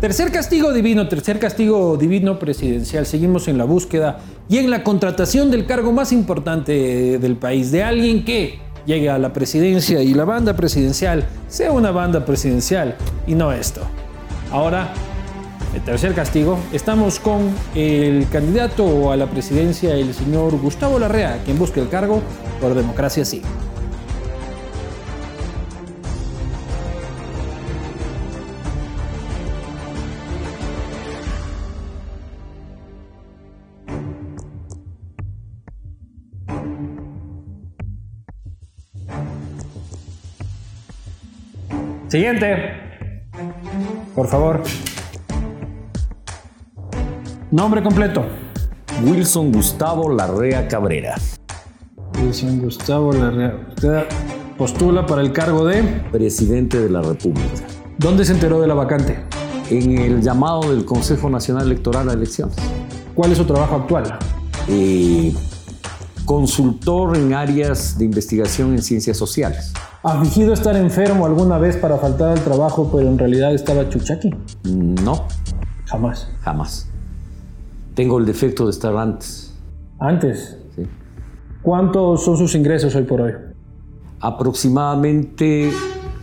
Tercer castigo divino, tercer castigo divino presidencial. Seguimos en la búsqueda y en la contratación del cargo más importante del país, de alguien que llegue a la presidencia y la banda presidencial sea una banda presidencial y no esto. Ahora, el tercer castigo, estamos con el candidato a la presidencia, el señor Gustavo Larrea, quien busca el cargo por democracia sí. Siguiente. Por favor. Nombre completo. Wilson Gustavo Larrea Cabrera. Wilson Gustavo Larrea. Usted postula para el cargo de Presidente de la República. ¿Dónde se enteró de la vacante? En el llamado del Consejo Nacional Electoral a elecciones. ¿Cuál es su trabajo actual? Eh, consultor en áreas de investigación en ciencias sociales. ¿Ha fingido estar enfermo alguna vez para faltar al trabajo, pero en realidad estaba chuchaqui? No, Jamás. jamás. Tengo el defecto de estar antes. Antes. ¿sí? ¿Cuántos son sus ingresos hoy por hoy? Aproximadamente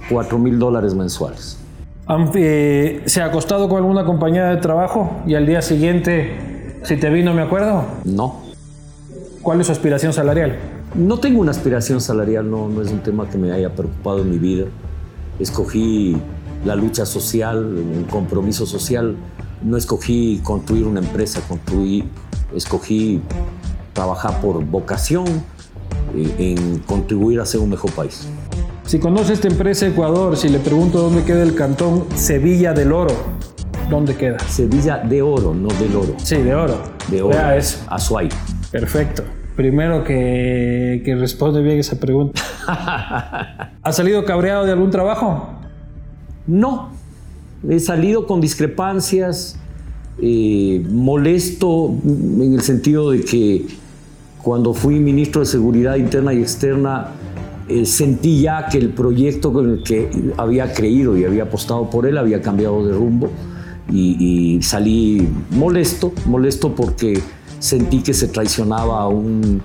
4 mil dólares mensuales. Eh, ¿Se ha acostado con alguna compañía de trabajo y al día siguiente, si te vi no me acuerdo? No. ¿Cuál es su aspiración salarial? No tengo una aspiración salarial, no, no es un tema que me haya preocupado en mi vida. Escogí la lucha social, un compromiso social. No escogí construir una empresa, construí, escogí trabajar por vocación eh, en contribuir a ser un mejor país. Si conoce esta empresa Ecuador, si le pregunto dónde queda el cantón Sevilla del Oro, ¿dónde queda? Sevilla de oro, no del oro. Sí, de oro. De oro. Vea eso. Azuay. Perfecto. Primero que, que responde bien esa pregunta. ¿Ha salido cabreado de algún trabajo? No, he salido con discrepancias, eh, molesto en el sentido de que cuando fui ministro de Seguridad Interna y Externa eh, sentí ya que el proyecto con el que había creído y había apostado por él había cambiado de rumbo y, y salí molesto, molesto porque sentí que se traicionaba un,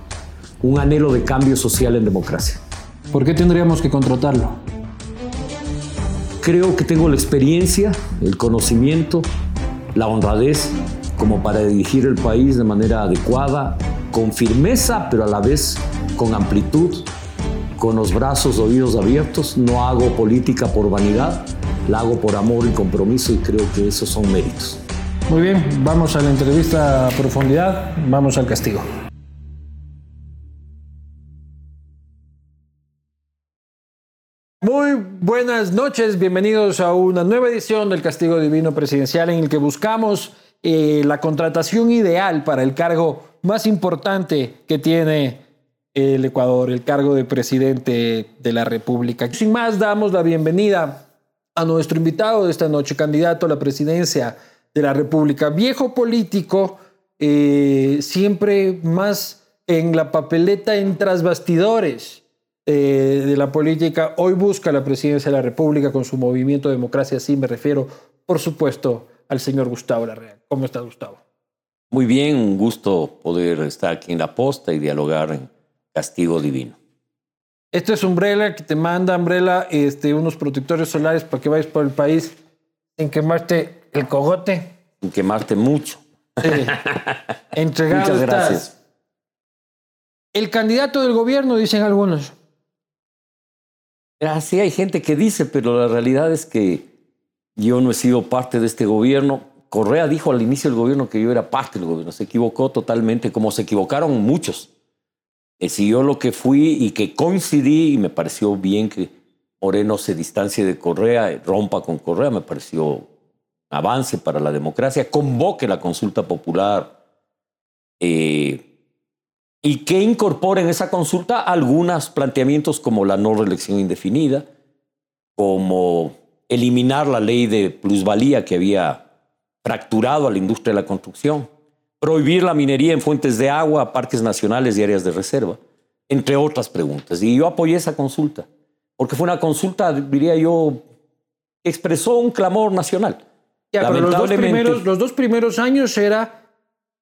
un anhelo de cambio social en democracia. ¿Por qué tendríamos que contratarlo? Creo que tengo la experiencia, el conocimiento, la honradez como para dirigir el país de manera adecuada, con firmeza, pero a la vez con amplitud, con los brazos, oídos abiertos. No hago política por vanidad, la hago por amor y compromiso y creo que esos son méritos. Muy bien, vamos a la entrevista a profundidad, vamos al castigo. Muy buenas noches, bienvenidos a una nueva edición del Castigo Divino Presidencial en el que buscamos eh, la contratación ideal para el cargo más importante que tiene el Ecuador, el cargo de presidente de la República. Sin más, damos la bienvenida a nuestro invitado de esta noche, candidato a la presidencia de la República, viejo político, eh, siempre más en la papeleta en tras bastidores eh, de la política. Hoy busca la presidencia de la República con su movimiento Democracia, sí me refiero, por supuesto, al señor Gustavo Larrea. ¿Cómo está, Gustavo? Muy bien, un gusto poder estar aquí en la posta y dialogar en Castigo Divino. Esto es Umbrella que te manda, Umbrella, este, unos protectores solares para que vayas por el país sin quemarte el cogote. Sin quemarte mucho. Sí. Entregado Muchas estás. gracias. El candidato del gobierno, dicen algunos. Ah, sí, hay gente que dice, pero la realidad es que yo no he sido parte de este gobierno. Correa dijo al inicio del gobierno que yo era parte del gobierno. Se equivocó totalmente, como se equivocaron muchos. Él siguió lo que fui y que coincidí y me pareció bien que Moreno se distancie de Correa, rompa con Correa, me pareció avance para la democracia, convoque la consulta popular eh, y que incorpore en esa consulta algunos planteamientos como la no reelección indefinida, como eliminar la ley de plusvalía que había fracturado a la industria de la construcción, prohibir la minería en fuentes de agua, parques nacionales y áreas de reserva, entre otras preguntas. Y yo apoyé esa consulta, porque fue una consulta, diría yo, que expresó un clamor nacional. Ya, pero los dos, primeros, los dos primeros años era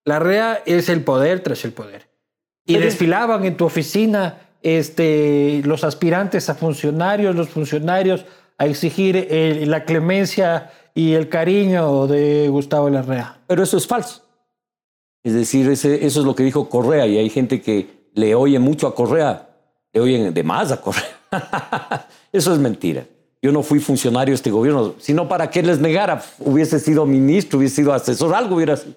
la REA es el poder tras el poder. Y desfilaban en tu oficina este, los aspirantes a funcionarios, los funcionarios a exigir la clemencia y el cariño de Gustavo Larrea. Pero eso es falso. Es decir, ese, eso es lo que dijo Correa y hay gente que le oye mucho a Correa, le oyen de más a Correa. eso es mentira. Yo no fui funcionario de este gobierno, sino para que les negara, hubiese sido ministro, hubiese sido asesor, algo hubiera sido.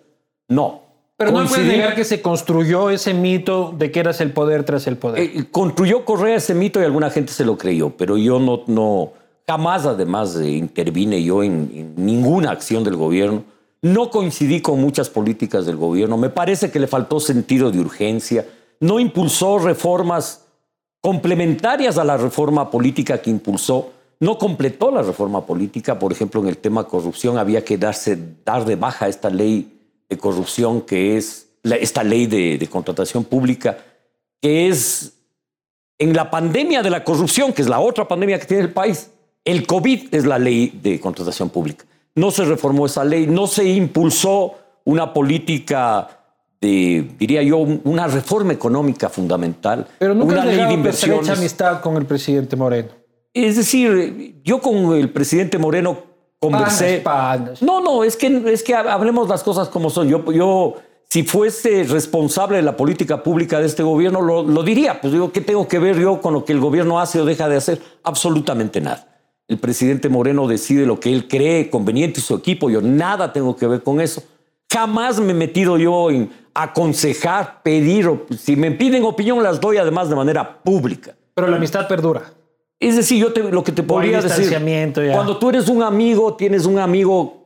No. Pero no puede negar que se construyó ese mito de que eras el poder tras el poder. Eh, construyó Correa ese mito y alguna gente se lo creyó, pero yo no, no jamás además intervine yo en ninguna acción del gobierno no coincidí con muchas políticas del gobierno. Me parece que le faltó sentido de urgencia. No impulsó reformas complementarias a la reforma política que impulsó. No completó la reforma política. Por ejemplo, en el tema corrupción había que darse, dar de baja esta ley de corrupción que es esta ley de, de contratación pública, que es en la pandemia de la corrupción, que es la otra pandemia que tiene el país. El COVID es la ley de contratación pública no se reformó esa ley, no se impulsó una política de, diría yo, una reforma económica fundamental. Pero nunca una ley de inversiones. amistad con el presidente Moreno. Es decir, yo con el presidente Moreno conversé. No, no, es que, es que hablemos las cosas como son. Yo, yo, si fuese responsable de la política pública de este gobierno, lo, lo diría. Pues digo, ¿qué tengo que ver yo con lo que el gobierno hace o deja de hacer? Absolutamente nada el presidente Moreno decide lo que él cree conveniente y su equipo, yo nada tengo que ver con eso. Jamás me he metido yo en aconsejar, pedir, si me piden opinión las doy además de manera pública. Pero la amistad perdura. Es decir, yo lo que te podría decir, cuando tú eres un amigo, tienes un amigo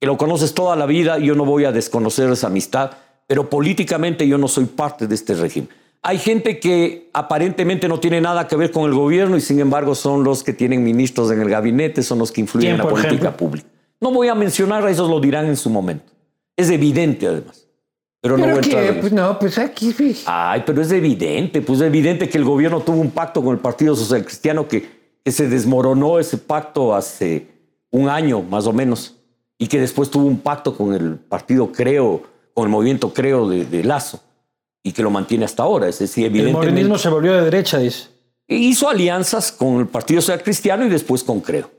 que lo conoces toda la vida, yo no voy a desconocer esa amistad, pero políticamente yo no soy parte de este régimen. Hay gente que aparentemente no tiene nada que ver con el gobierno y sin embargo son los que tienen ministros en el gabinete, son los que influyen en la política pública. No voy a mencionar, a esos lo dirán en su momento. Es evidente además. Pero, no voy a Pues no, pues aquí. Ay, pero es evidente, pues es evidente que el gobierno tuvo un pacto con el Partido Social Cristiano que, que se desmoronó ese pacto hace un año más o menos y que después tuvo un pacto con el partido Creo, con el movimiento Creo de Lazo y que lo mantiene hasta ahora. Es decir, evidentemente. El morenismo se volvió de derecha, dice. Hizo alianzas con el Partido Social Cristiano y después con Creo.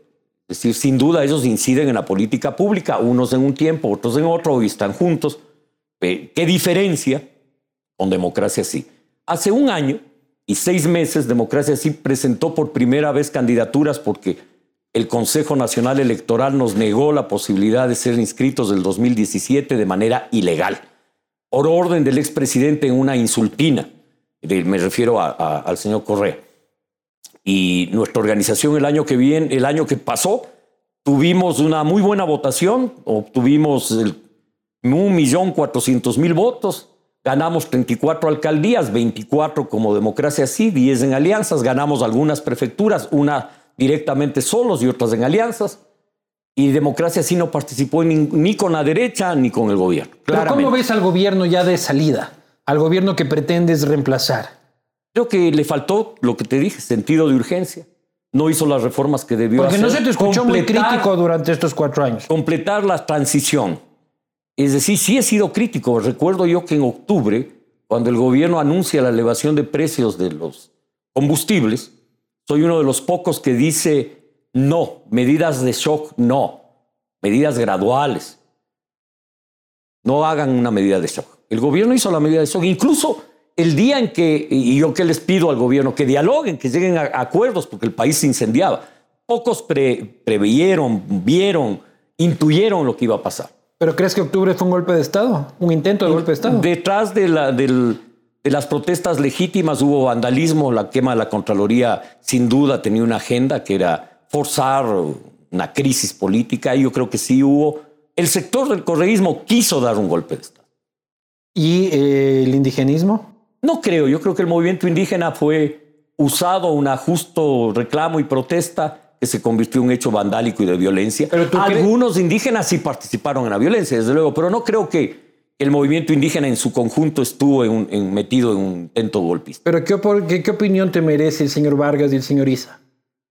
Es decir, sin duda ellos inciden en la política pública, unos en un tiempo, otros en otro, y están juntos. ¿Qué diferencia? Con Democracia Sí. Hace un año y seis meses, Democracia Sí presentó por primera vez candidaturas porque el Consejo Nacional Electoral nos negó la posibilidad de ser inscritos del 2017 de manera ilegal por orden del expresidente en una insultina. Me refiero al señor Correa. Y nuestra organización el año que viene, el año que pasó, tuvimos una muy buena votación, obtuvimos un millón cuatrocientos mil votos, ganamos 34 alcaldías, 24 como democracia sí, 10 en alianzas, ganamos algunas prefecturas, una directamente solos y otras en alianzas y democracia sí no participó ni, con la derecha ni con el gobierno. Pero ¿cómo ves al gobierno ya de salida? Al gobierno que pretendes reemplazar. Creo que le faltó lo que te dije, sentido de urgencia. No hizo las reformas que debió hacer. Porque no se te escuchó muy crítico durante estos cuatro años. Completar la transición. Es decir, sí he sido crítico. Recuerdo yo que en octubre, cuando el gobierno anuncia la elevación de precios de los combustibles, soy uno de los pocos que dice no. Medidas de shock, no. Medidas graduales. No hagan una medida de shock. El gobierno hizo la medida de shock. Incluso el día en que, y yo que les pido al gobierno, que dialoguen, que lleguen a acuerdos, porque el país se incendiaba. Pocos preveyeron, vieron, intuyeron lo que iba a pasar. ¿Pero crees que octubre fue un golpe de Estado? ¿Un intento de golpe de Estado? Detrás de, la, de las protestas legítimas hubo vandalismo, la quema de la Contraloría sin duda tenía una agenda que era forzar una crisis política. Yo creo que sí hubo. El sector del correísmo quiso dar un golpe de Estado. ¿Y eh, el indigenismo? No creo. Yo creo que el movimiento indígena fue usado un justo reclamo y protesta que se convirtió en un hecho vandálico y de violencia. Pero Algunos indígenas sí participaron en la violencia, desde luego, pero no creo que el movimiento indígena en su conjunto estuvo en metido en un intento golpista. ¿Pero qué, qué opinión te merece el señor Vargas y el señor Isa?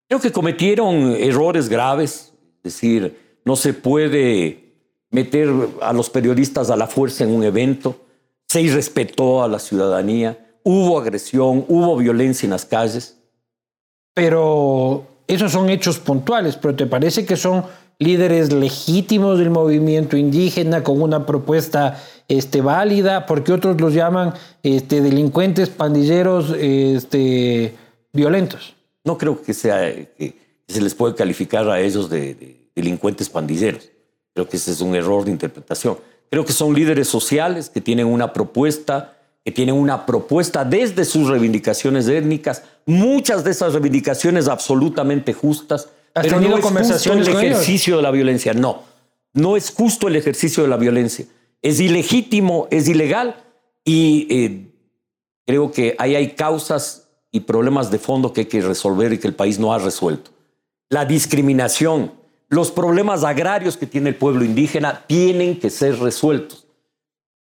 Creo que cometieron errores graves, es decir, no se puede meter a los periodistas a la fuerza en un evento, se irrespetó a la ciudadanía, hubo agresión, hubo violencia en las calles. Pero esos son hechos puntuales, pero ¿te parece que son líderes legítimos del movimiento indígena con una propuesta este, válida? Porque otros los llaman este, delincuentes, pandilleros este, violentos. No creo que, se les puede calificar a ellos de delincuentes pandilleros. Creo que ese es un error de interpretación. Creo que son líderes sociales que tienen una propuesta, que tienen una propuesta desde sus reivindicaciones étnicas, muchas de esas reivindicaciones absolutamente justas. ¿Has pero tenido no es conversaciones justo con el ellos? ejercicio de la violencia. No, no es justo el ejercicio de la violencia. Es ilegítimo, es ilegal y eh, creo que ahí hay causas y problemas de fondo que hay que resolver y que el país no ha resuelto. La discriminación, los problemas agrarios que tiene el pueblo indígena tienen que ser resueltos.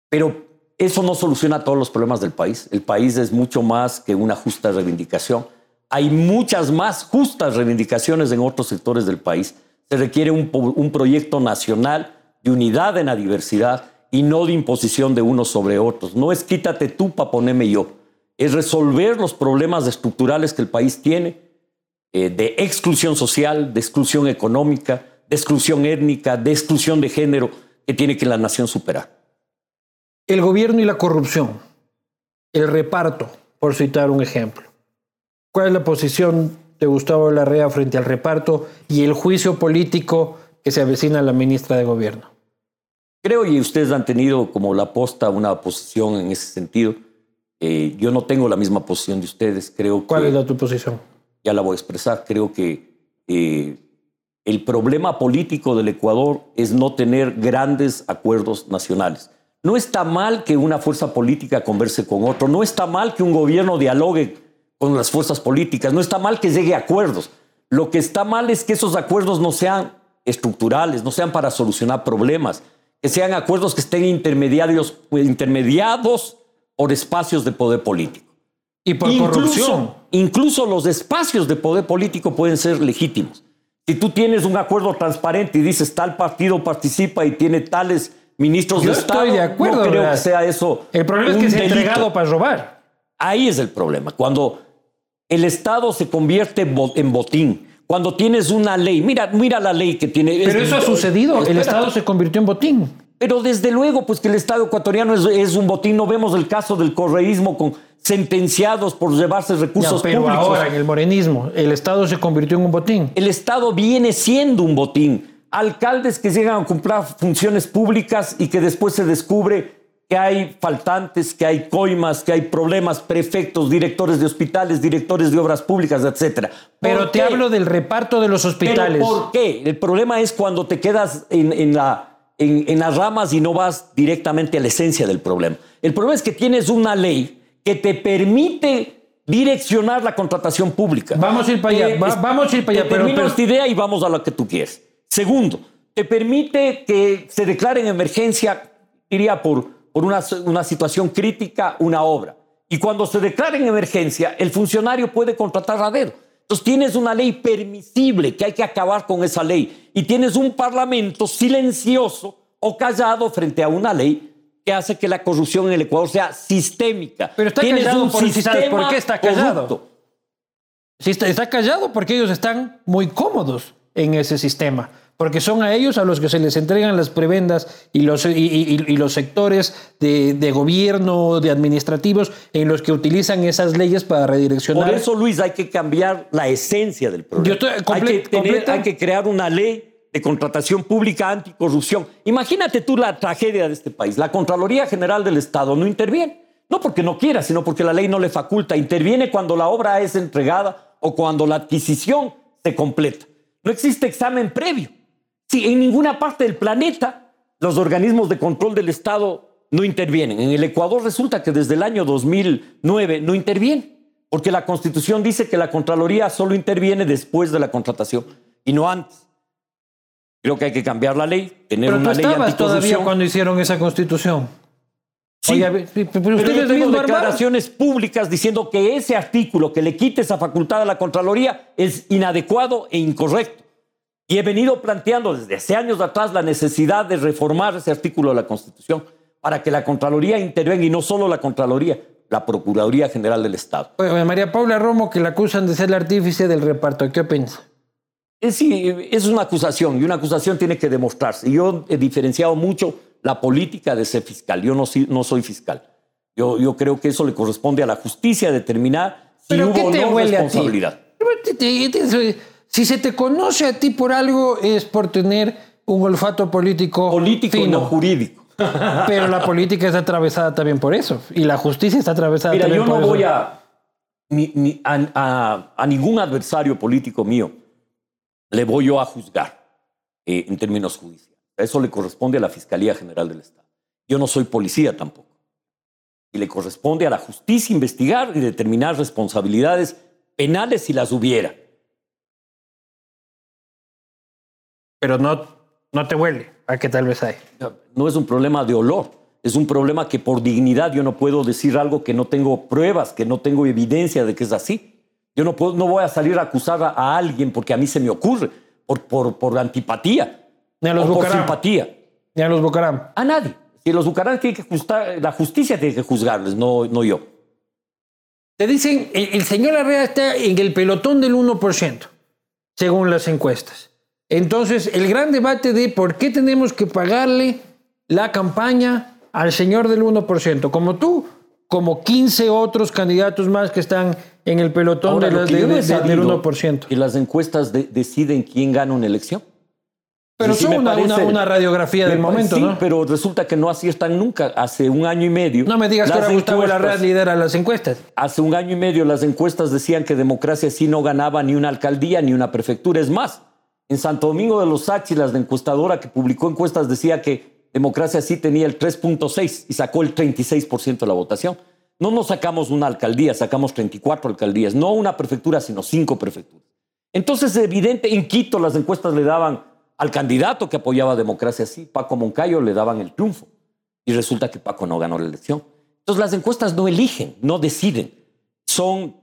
Pero eso no soluciona todos los problemas del país. El país es mucho más que una justa reivindicación. Hay muchas más justas reivindicaciones en otros sectores del país. Se requiere un, proyecto nacional de unidad en la diversidad y no de imposición de unos sobre otros. No es quítate tú para ponerme yo. Es resolver los problemas estructurales que el país tiene eh, de exclusión social, de exclusión económica, de exclusión étnica, de exclusión de género que tiene que la nación superar. El gobierno y la corrupción, el reparto, por citar un ejemplo. ¿Cuál es la posición de Gustavo Larrea frente al reparto y el juicio político que se avecina a la ministra de Gobierno? Creo y ustedes han tenido como la posta una posición en ese sentido. Eh, yo no tengo la misma posición de ustedes. Creo ¿Cuál que es la tu posición? ya la voy a expresar. Creo que eh, el problema político del Ecuador es no tener grandes acuerdos nacionales. No está mal que una fuerza política converse con otro, no está mal que un gobierno dialogue con las fuerzas políticas, no está mal que llegue a acuerdos. Lo que está mal es que esos acuerdos no sean estructurales, no sean para solucionar problemas, que sean acuerdos que estén intermediarios, intermediados por espacios de poder político. Y por corrupción. Incluso los espacios de poder político pueden ser legítimos. Si tú tienes un acuerdo transparente y dices tal partido participa y tiene tales ministros Yo de Estado, estoy de acuerdo, no creo ¿verdad? que sea eso. El problema es que se ha delito. entregado para robar. Ahí es el problema. Cuando el Estado se convierte en botín, cuando tienes una ley, mira, mira la ley que tiene. Pero es- eso ha sucedido. El. Estado se convirtió en botín. Pero desde luego, pues que el Estado ecuatoriano es, es un botín. No vemos el caso del correísmo con sentenciados por llevarse recursos Ya, pero públicos. ahora en el morenismo, el Estado se convirtió en un botín. El Estado viene siendo un botín. Alcaldes que llegan a cumplir funciones públicas y que después se descubre que hay faltantes, que hay coimas, que hay problemas, prefectos, directores de hospitales, directores de obras públicas, etcétera. Pero ¿Por te qué? hablo del reparto de los hospitales. ¿Pero ¿Por qué? El problema es cuando te quedas en, en la, en, en las ramas y no vas directamente a la esencia del problema. El problema es que tienes una ley que te permite direccionar la contratación pública. Vamos a ir para allá, Eh, va- vamos a ir para allá, te pero- termino pero- esta idea y vamos a lo que tú quieres. Segundo, te permite que se declare en emergencia, diría por, por una, una situación crítica, una obra. Y cuando se declara en emergencia, el funcionario puede contratar a dedo. Entonces tienes una ley permisible que hay que acabar con esa ley. Y tienes un parlamento silencioso o callado frente a una ley que hace que la corrupción en el Ecuador sea sistémica. Pero está Tienes callado un por- ¿sí sabes por sistema qué está callado? corrupto. Sí, está, está callado porque ellos están muy cómodos en ese sistema. Porque son a ellos a los que se les entregan las prebendas y los, y, y- y los sectores de, de gobierno, de administrativos, en los que utilizan esas leyes para redireccionar. Por eso, Luis, hay que cambiar la esencia del problema. Yo estoy hay, que tener- hay que crear una ley de contratación pública anticorrupción. Imagínate tú la tragedia de este país. La Contraloría General del Estado no interviene. No porque no quiera, sino porque la ley no le faculta. Interviene cuando la obra es entregada o cuando la adquisición se completa. No existe examen previo. Sí, en ninguna parte del planeta los organismos de control del Estado no intervienen. En el Ecuador resulta que desde el año 2009 no interviene, porque la Constitución dice que la Contraloría solo interviene después de la contratación y no antes. Creo que hay que cambiar la ley, tener Pero tú una ley estabas todavía cuando hicieron esa constitución. Sí, Oye, pero pero ustedes tengo declaraciones públicas diciendo que ese artículo que le quite esa facultad a la Contraloría es inadecuado e incorrecto. Y he venido planteando desde hace años atrás la necesidad de reformar ese artículo de la Constitución para que la Contraloría intervenga y no solo la Contraloría, la Procuraduría General del Estado. Oye, María Paula Romo, que la acusan de ser el artífice del reparto, ¿qué piensa? Es, sí, es una acusación y una acusación tiene que demostrarse. Yo he diferenciado mucho la política de ser fiscal. Yo no, no soy fiscal. Yo, yo creo que eso le corresponde a la justicia determinar si ¿Pero hubo o no huele a ti? Si se te conoce a ti por algo es por tener un olfato político, Político, fino. no jurídico. Pero la política está atravesada también por eso. Y la justicia está atravesada Mira, también yo por no eso. voy a, ni- ni a, a- a ningún adversario político mío, le voy yo a juzgar eh, en términos judiciales. Eso le corresponde a la Fiscalía General del Estado. Yo no soy policía tampoco. Y le corresponde a la justicia investigar y determinar responsabilidades penales si las hubiera. Pero no, no te huele a que tal vez hay. No es un problema de olor, es un problema que por dignidad yo no puedo decir algo que no tengo pruebas, que no tengo evidencia de que es así. Yo no, puedo, no voy a salir a acusar a, a alguien porque a mí se me ocurre, por, por, por antipatía Ni a los o por simpatía. Ni a los Bucaram. A nadie. Si los bucaram tienen que juzgar, la justicia tiene que juzgarles, no, no yo. Te dicen, el, el señor Arrea está en el pelotón del 1%, según las encuestas. Entonces, el gran debate de por qué tenemos que pagarle la campaña al señor del 1%, como tú, como 15 otros candidatos más que están en el pelotón Ahora, de las- de- de- de- del sabido 1%. Que las encuestas de- deciden quién gana una elección. Pero Sí, son una, una- parece- una radiografía del momento, sí, ¿no? pero resulta que no aciertan nunca. Hace un año y medio. No me digas que ahora Gustavo Larrea lidera las encuestas. Hace un año y medio las encuestas decían que democracia sí no ganaba ni una alcaldía ni una prefectura. Es más, en Santo Domingo de los Áchilas, la encuestadora que publicó encuestas decía que democracia sí tenía el 3.6 y sacó el 36% de la votación. No nos sacamos una alcaldía, sacamos 34 alcaldías, no una prefectura, sino cinco prefecturas. Entonces, es evidente, en Quito las encuestas le daban al candidato que apoyaba democracia sí, Paco Moncayo, le daban el triunfo. Y resulta que Paco no ganó la elección. Entonces, las encuestas no eligen, no deciden. Son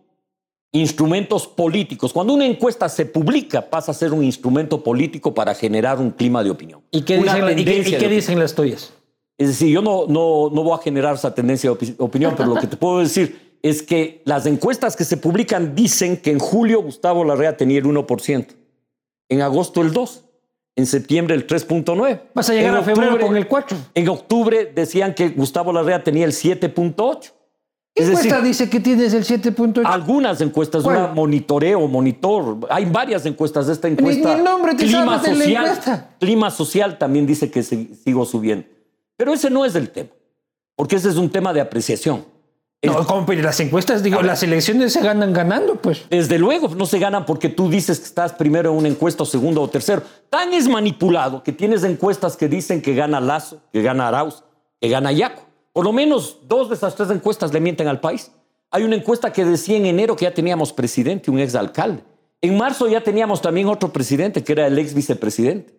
instrumentos políticos. Cuando una encuesta se publica, pasa a ser un instrumento político para generar un clima de opinión. ¿Y qué Una dicen, y qué- y dicen las tuyas? Es decir, yo no, no, no voy a generar esa tendencia de opi- opinión, pero lo que te puedo decir es que las encuestas que se publican dicen que en julio Gustavo Larrea tenía el 1%, en agosto el 2%, en septiembre el 3.9%. Vas a llegar En a febrero octubre- con el 4. En octubre decían que Gustavo Larrea tenía el 7.8%. ¿Qué Es encuesta decir, dice que tienes el 7.8? algunas encuestas, ¿Cuál? una monitoreo, monitor, hay varias encuestas. Esta ni encuesta. el nombre te clima sabes de la social, encuesta. clima social también dice que sigo subiendo. Pero ese no es el tema, porque ese es un tema de apreciación. No, ¿cómo? Pero las encuestas, digo, las elecciones se ganan ganando, pues. Desde luego, no se ganan porque tú dices que estás primero en una encuesta, o segundo o tercero. Tan es manipulado que tienes encuestas que dicen que gana Lazo, que gana Arauz, que gana Yaco. Por lo menos dos de esas tres encuestas le mienten al país. Hay una encuesta que decía en enero que ya teníamos presidente, un exalcalde. En marzo ya teníamos también otro presidente, que era el ex vicepresidente.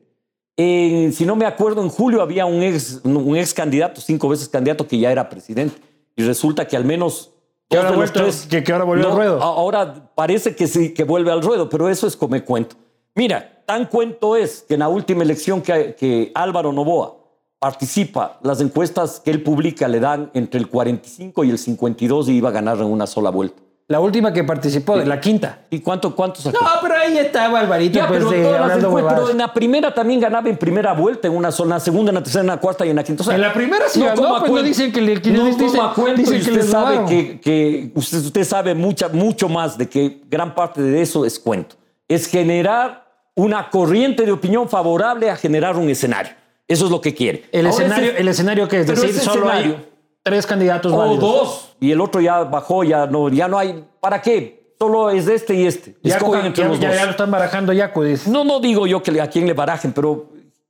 En- si no me acuerdo, en julio había un ex, un ex candidato, cinco veces candidato, que ya era presidente. Y resulta que al menos Que ahora vuelto- tres- que- que ahora volvió al ruedo. Ahora parece que sí, que vuelve al ruedo, pero eso es come cuento. Mira, tan cuento es que en la última elección que, que Álvaro Novoa participa, las encuestas que él publica le dan entre el 45 y el 52 y iba a ganar en una sola vuelta. La última que participó, de la quinta. ¿Y cuánto, cuánto sacó? No, pero ahí estaba Alvarito, Ya, pues, pero, de- todas las pero en la primera también ganaba en primera vuelta, en una zona, en la segunda, en la tercera, en la cuarta y en la quinta. O sea, En la primera sí ganó, como a pues, no cuento. dicen que le- que no les dicen- como a cuento, dicen que usted les sabe que, que usted, usted sabe mucha, mucho más de que gran parte de eso es cuento. Es generar una corriente de opinión favorable a generar un escenario. Eso es lo que quiere. El Ahora, escenario, ese- el escenario que es decir, solo hay tres candidatos o válidos. dos. Y el otro ya bajó, ya no, ya no hay. ¿Para qué? Solo es este y este. Ya, ya- los ya- dos. ya lo están barajando Yacu, dice. No, no digo yo que a quién le barajen, pero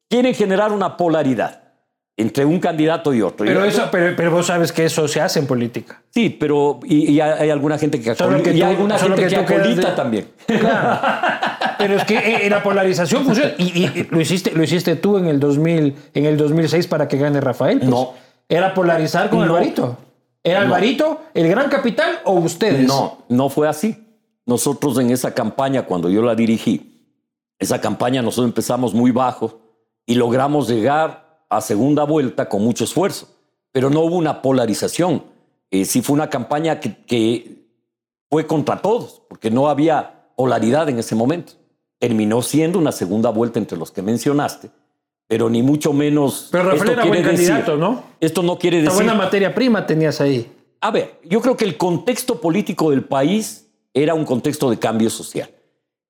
quieren generar una polaridad entre un candidato y otro. Pero, Y- eso, pero, pero vos sabes que eso se hace en política. Sí, pero y, y hay alguna gente que que y tú- hay alguna gente que que, acolita de- también. Claro. Pero es que eh, la polarización funciona. Y, y- y lo, hiciste, lo hiciste tú en el, 2000, en el 2006 para que gane Rafael. pues. No. Era polarizar con No. Alvarito. ¿Era No. Alvarito el gran capital o ustedes? No, no fue así. Nosotros en esa campaña, cuando yo la dirigí, Esa campaña nosotros empezamos muy bajo y logramos llegar a segunda vuelta con mucho esfuerzo, pero no hubo una polarización. Eh, sí fue una campaña que, que fue contra todos, porque no había polaridad en ese momento. Terminó siendo una segunda vuelta entre los que mencionaste, pero ni mucho menos. Pero Rafael era buen candidato, ¿no? Esto no quiere decir. Una buena materia prima tenías ahí. A ver, yo creo que el contexto político del país era un contexto de cambio social.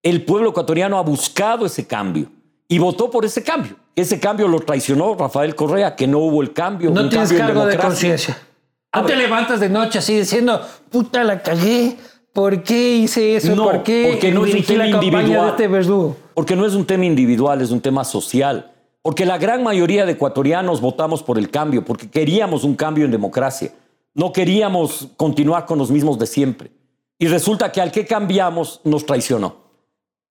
El pueblo ecuatoriano ha buscado ese cambio y votó por ese cambio. Ese cambio lo traicionó Rafael Correa, que no hubo el cambio. No un tienes cambio cargo de conciencia. No te levantas de noche así diciendo, puta, la cagué. ¿Por qué hice eso? No, ¿Por qué porque no es un tema individual. este verdugo? Porque no es un tema individual, es un tema social. Porque la gran mayoría de ecuatorianos votamos por el cambio, porque queríamos un cambio en democracia. No queríamos continuar con los mismos de siempre. Y resulta que al que cambiamos nos traicionó.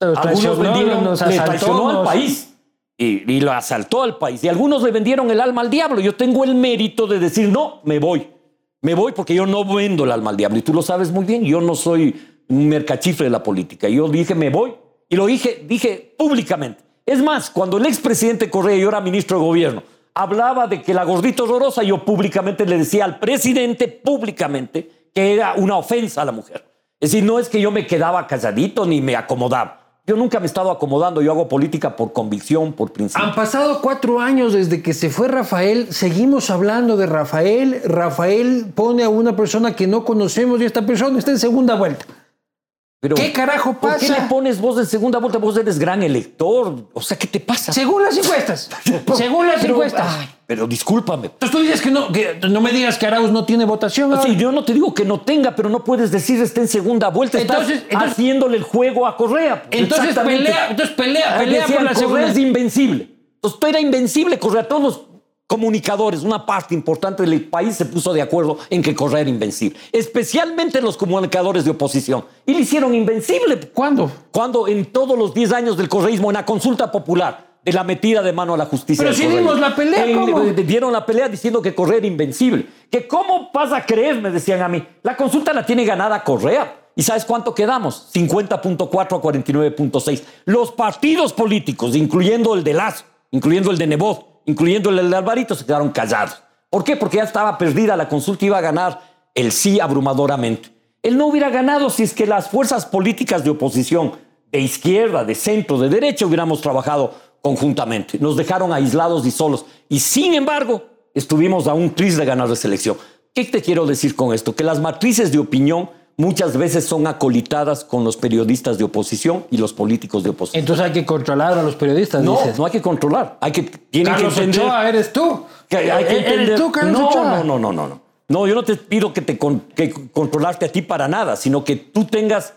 Nos Algunos vendieron, nos le asaltó, traicionó al nos- país y, y lo asaltó al país. Y algunos le vendieron el alma al diablo. Yo tengo el mérito de decir, no, me voy. Me voy porque yo no vendo el alma al diablo. Y tú lo sabes muy bien, yo no soy un mercachifre de la política. Yo dije, me voy. Y lo dije, dije públicamente. Es más, cuando el expresidente Correa, yo era ministro de gobierno, hablaba de que la gordita horrorosa, yo públicamente le decía al presidente, públicamente, que era una ofensa a la mujer. Es decir, no es que yo me quedaba calladito ni me acomodaba. Yo nunca me he estado acomodando, yo hago política por convicción, por principio. Han pasado cuatro años desde que se fue Rafael. Seguimos hablando de Rafael. Rafael pone a una persona que no conocemos y esta persona está en segunda vuelta. Pero, ¿Qué carajo ¿Por qué pasa? le pones voz de segunda vuelta? Vos eres gran elector. O sea, ¿qué te pasa? Según las encuestas. Según las Pero, encuestas. ay, pero discúlpame. Entonces tú dices que no, que no me digas que Arauz no tiene votación. Sí, yo no te digo que no tenga, pero no puedes decir está en segunda vuelta. Estás Entonces- entonces- haciéndole el juego a Correa. Entonces pelea, entonces pelea, Ah, pelea decían, por la Correa segunda. es invencible. Entonces tú era invencible, Correa. Todos los comunicadores, una parte importante del país se puso de acuerdo en que Correa era invencible. Especialmente los comunicadores de oposición. Y le hicieron invencible. ¿Cuándo? Cuando en todos los 10 años del correísmo, en la consulta popular, de la metida de mano a la justicia. Pero si dimos la pelea, ¿cómo? eh, Dieron la pelea diciendo que Correa era invencible. Que cómo vas a creer, me decían a mí. La consulta la tiene ganada Correa. ¿Y sabes cuánto quedamos? 50.4 a 49.6. Los partidos políticos, incluyendo el de Lazo, incluyendo el de Nebot, incluyendo el de Alvarito, se quedaron callados. ¿Por qué? Porque ya estaba perdida la consulta, iba a ganar el sí abrumadoramente. Él no hubiera ganado si es que las fuerzas políticas de oposición, de izquierda, de centro, de derecha, hubiéramos trabajado conjuntamente. Nos dejaron aislados y solos. Y sin embargo, estuvimos a un tris de ganar la selección. ¿Qué te quiero decir con esto? Que las matrices de opinión muchas veces son acolitadas con los periodistas de oposición y los políticos de oposición. Entonces hay que controlar a los periodistas. No, dices. no hay que controlar. Hay que, tienen Carlos que entender. Ochoa, eres tú. que hay que ¿Eres entender- tú, Carlos no, Ochoa? no, no, no, no, no. No, yo no te pido que te con- que controlarte a ti para nada, sino que tú tengas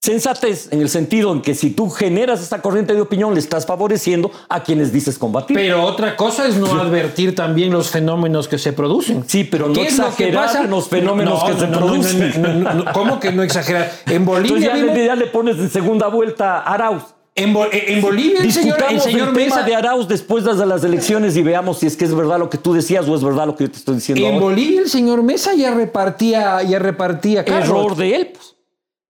sensatez en el sentido en que si tú generas esta corriente de opinión, le estás favoreciendo a quienes dices combatir. Pero otra cosa es no advertir también los fenómenos que se producen. sí, pero no ¿Qué es lo que exagerar pasa? los fenómenos No, que no, se no, producen. ¿Cómo que no exagerar? En Entonces Bolivia, ya, le, ya le pones en segunda vuelta a Arauz. en, Bo- en Bolivia el señor, el el, señor tema Mesa, de Arauz después de las elecciones y veamos si es que es verdad lo que tú decías o es verdad lo que yo te estoy diciendo en ahora. Bolivia el señor Mesa ya repartía, ya repartía. Error de él, pues.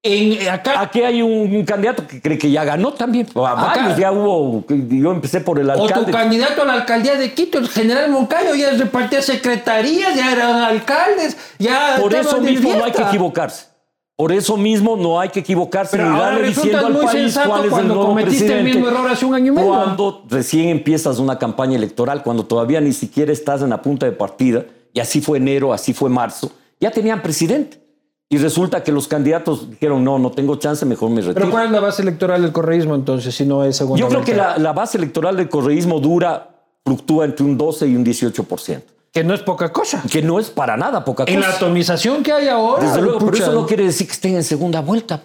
En, acá, Aquí hay un, un candidato que cree que ya ganó también. Varios ya hubo. Yo empecé por el o tu alcalde. candidato a la alcaldía de Quito, el general Moncayo, ya repartía secretarías, ya eran alcaldes, ya Por eso mismo no hay que equivocarse. Por eso mismo no hay que equivocarse Pero ni darle diciendo al país cuál es el cuando nuevo cometiste el mismo error hace un año y medio. Cuando recién empiezas una campaña electoral, cuando todavía ni siquiera estás en la punta de partida, y así fue enero, así fue marzo, ya tenían presidente. Y resulta que los candidatos dijeron, no, no tengo chance, mejor me retiro. Pero ¿cuál es la base electoral del correísmo entonces, si no es segunda Yo creo que la, la base electoral del correísmo dura, fluctúa entre un 12 y un 18%. Que no es poca cosa. Que no es para nada poca En la cosa. atomización que hay ahora. Desde luego, pero eso no quiere decir que estén en segunda vuelta.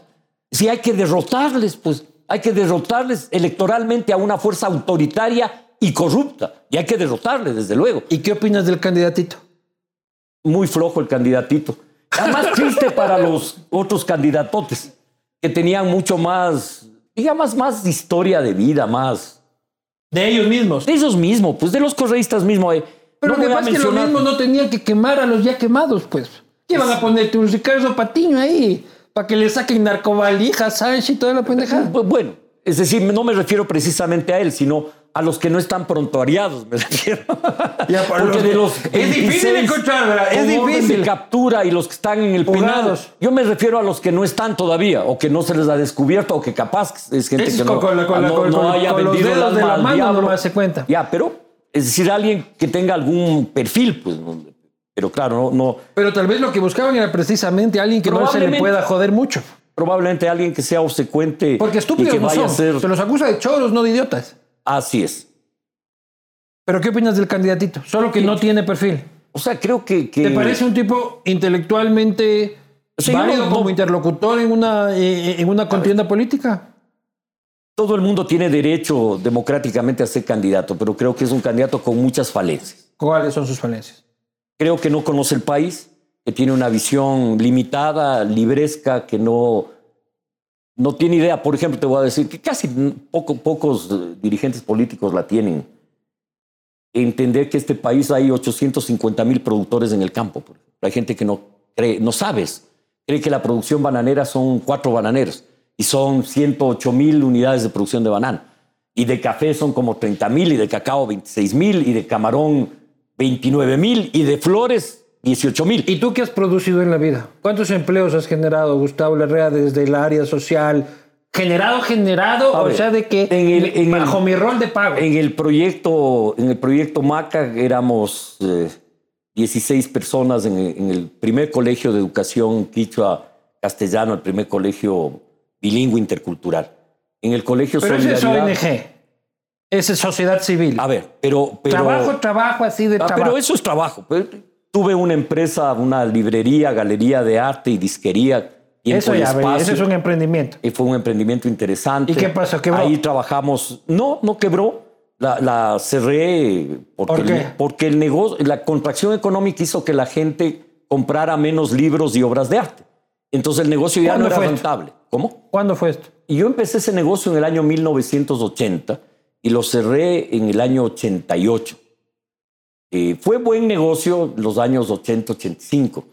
Si hay que derrotarles, pues hay que derrotarles electoralmente a una fuerza autoritaria y corrupta. Y hay que derrotarles, desde luego. ¿Y qué opinas del candidatito? Muy flojo el candidatito. Además, triste para los otros candidatotes, que tenían mucho más, digamos, más historia de vida, más. De ellos mismos. De esos mismos, pues de los correístas mismos. eh. Pero No lo que voy a pasa es que lo mencionar- mismo no tenían que quemar a los ya quemados, pues. ¿Qué van a ponerte un Ricardo Patiño ahí? Para que le saquen narcovalijas, ¿sabes? Y toda la pendejada. Bu- Bueno, Es decir, no me refiero precisamente a él, sino a los que no están prontuariados, me refiero. Ya, Porque los de los es difícil 26 encontrar. Es difícil. de captura y los que están en el penal. Yo me refiero a los que no están todavía, o que no se les ha descubierto, o que capaz es gente Es que no, con con no- no haya los vendido el de la al mano diablo. nomás se cuenta. Ya, pero es decir, alguien que tenga algún perfil, pues. no- Pero claro, no, no Pero tal vez lo que buscaban era precisamente alguien que no se le pueda joder mucho. probablemente alguien que sea obsecuente Porque y estúpidos que no vaya son. a ser. Se los acusa de choros, no de idiotas. Así es. Pero ¿qué opinas del candidatito? Solo que no tiene perfil. O sea, creo que. que ¿Te parece un tipo intelectualmente Sí, válido no- como interlocutor en una, eh, en una contienda política? Todo el mundo tiene derecho democráticamente a ser candidato, pero creo que es un candidato con muchas falencias. ¿Cuáles son sus falencias? Creo que no conoce el país, que tiene una visión limitada, libresca, que no, no tiene idea. Por ejemplo, te voy a decir que casi poco- pocos eh, dirigentes políticos la tienen. Entender que este país hay 850 mil productores en el campo. por. Hay gente que no cree, no sabes, cree que la producción bananera son cuatro bananeros y son 108 mil unidades de producción de banana. Y de café son como 30 mil, y de cacao 26 mil, y de camarón 29 mil, y de flores 18 mil. ¿Y tú qué has producido en la vida? ¿Cuántos empleos has generado, Gustavo Larrea, desde el área social? ¿Generado, generado? O sea, de que en el- en bajo el- mi rol de pago. En el proyecto, en el proyecto Maca éramos eh, 16 personas en, el- en el primer colegio de educación quichua castellano, el primer colegio bilingüe intercultural. En el colegio Pero ese es Solidaridad. ONG. Es sociedad civil. A ver, pero, pero trabajo, trabajo, así de Ah, trabajo. pero eso es trabajo. Pues, Tuve una empresa, una librería, galería de arte y disquería. Eso ya, espacio. ese es un emprendimiento. Y fue un emprendimiento interesante. ¿Y qué pasó? ¿Quebró? Ahí trabajamos. No, no quebró. La, la cerré porque, ¿Por qué? Porque el negocio, la contracción económica hizo que la gente comprara menos libros y obras de arte. Entonces el negocio ya ¿Cuándo no era fue esto? rentable. ¿Cómo? ¿Cuándo fue esto? Y yo empecé ese negocio en el año 1980 y lo cerré en el año 88. Eh, fue buen negocio los años 80-85.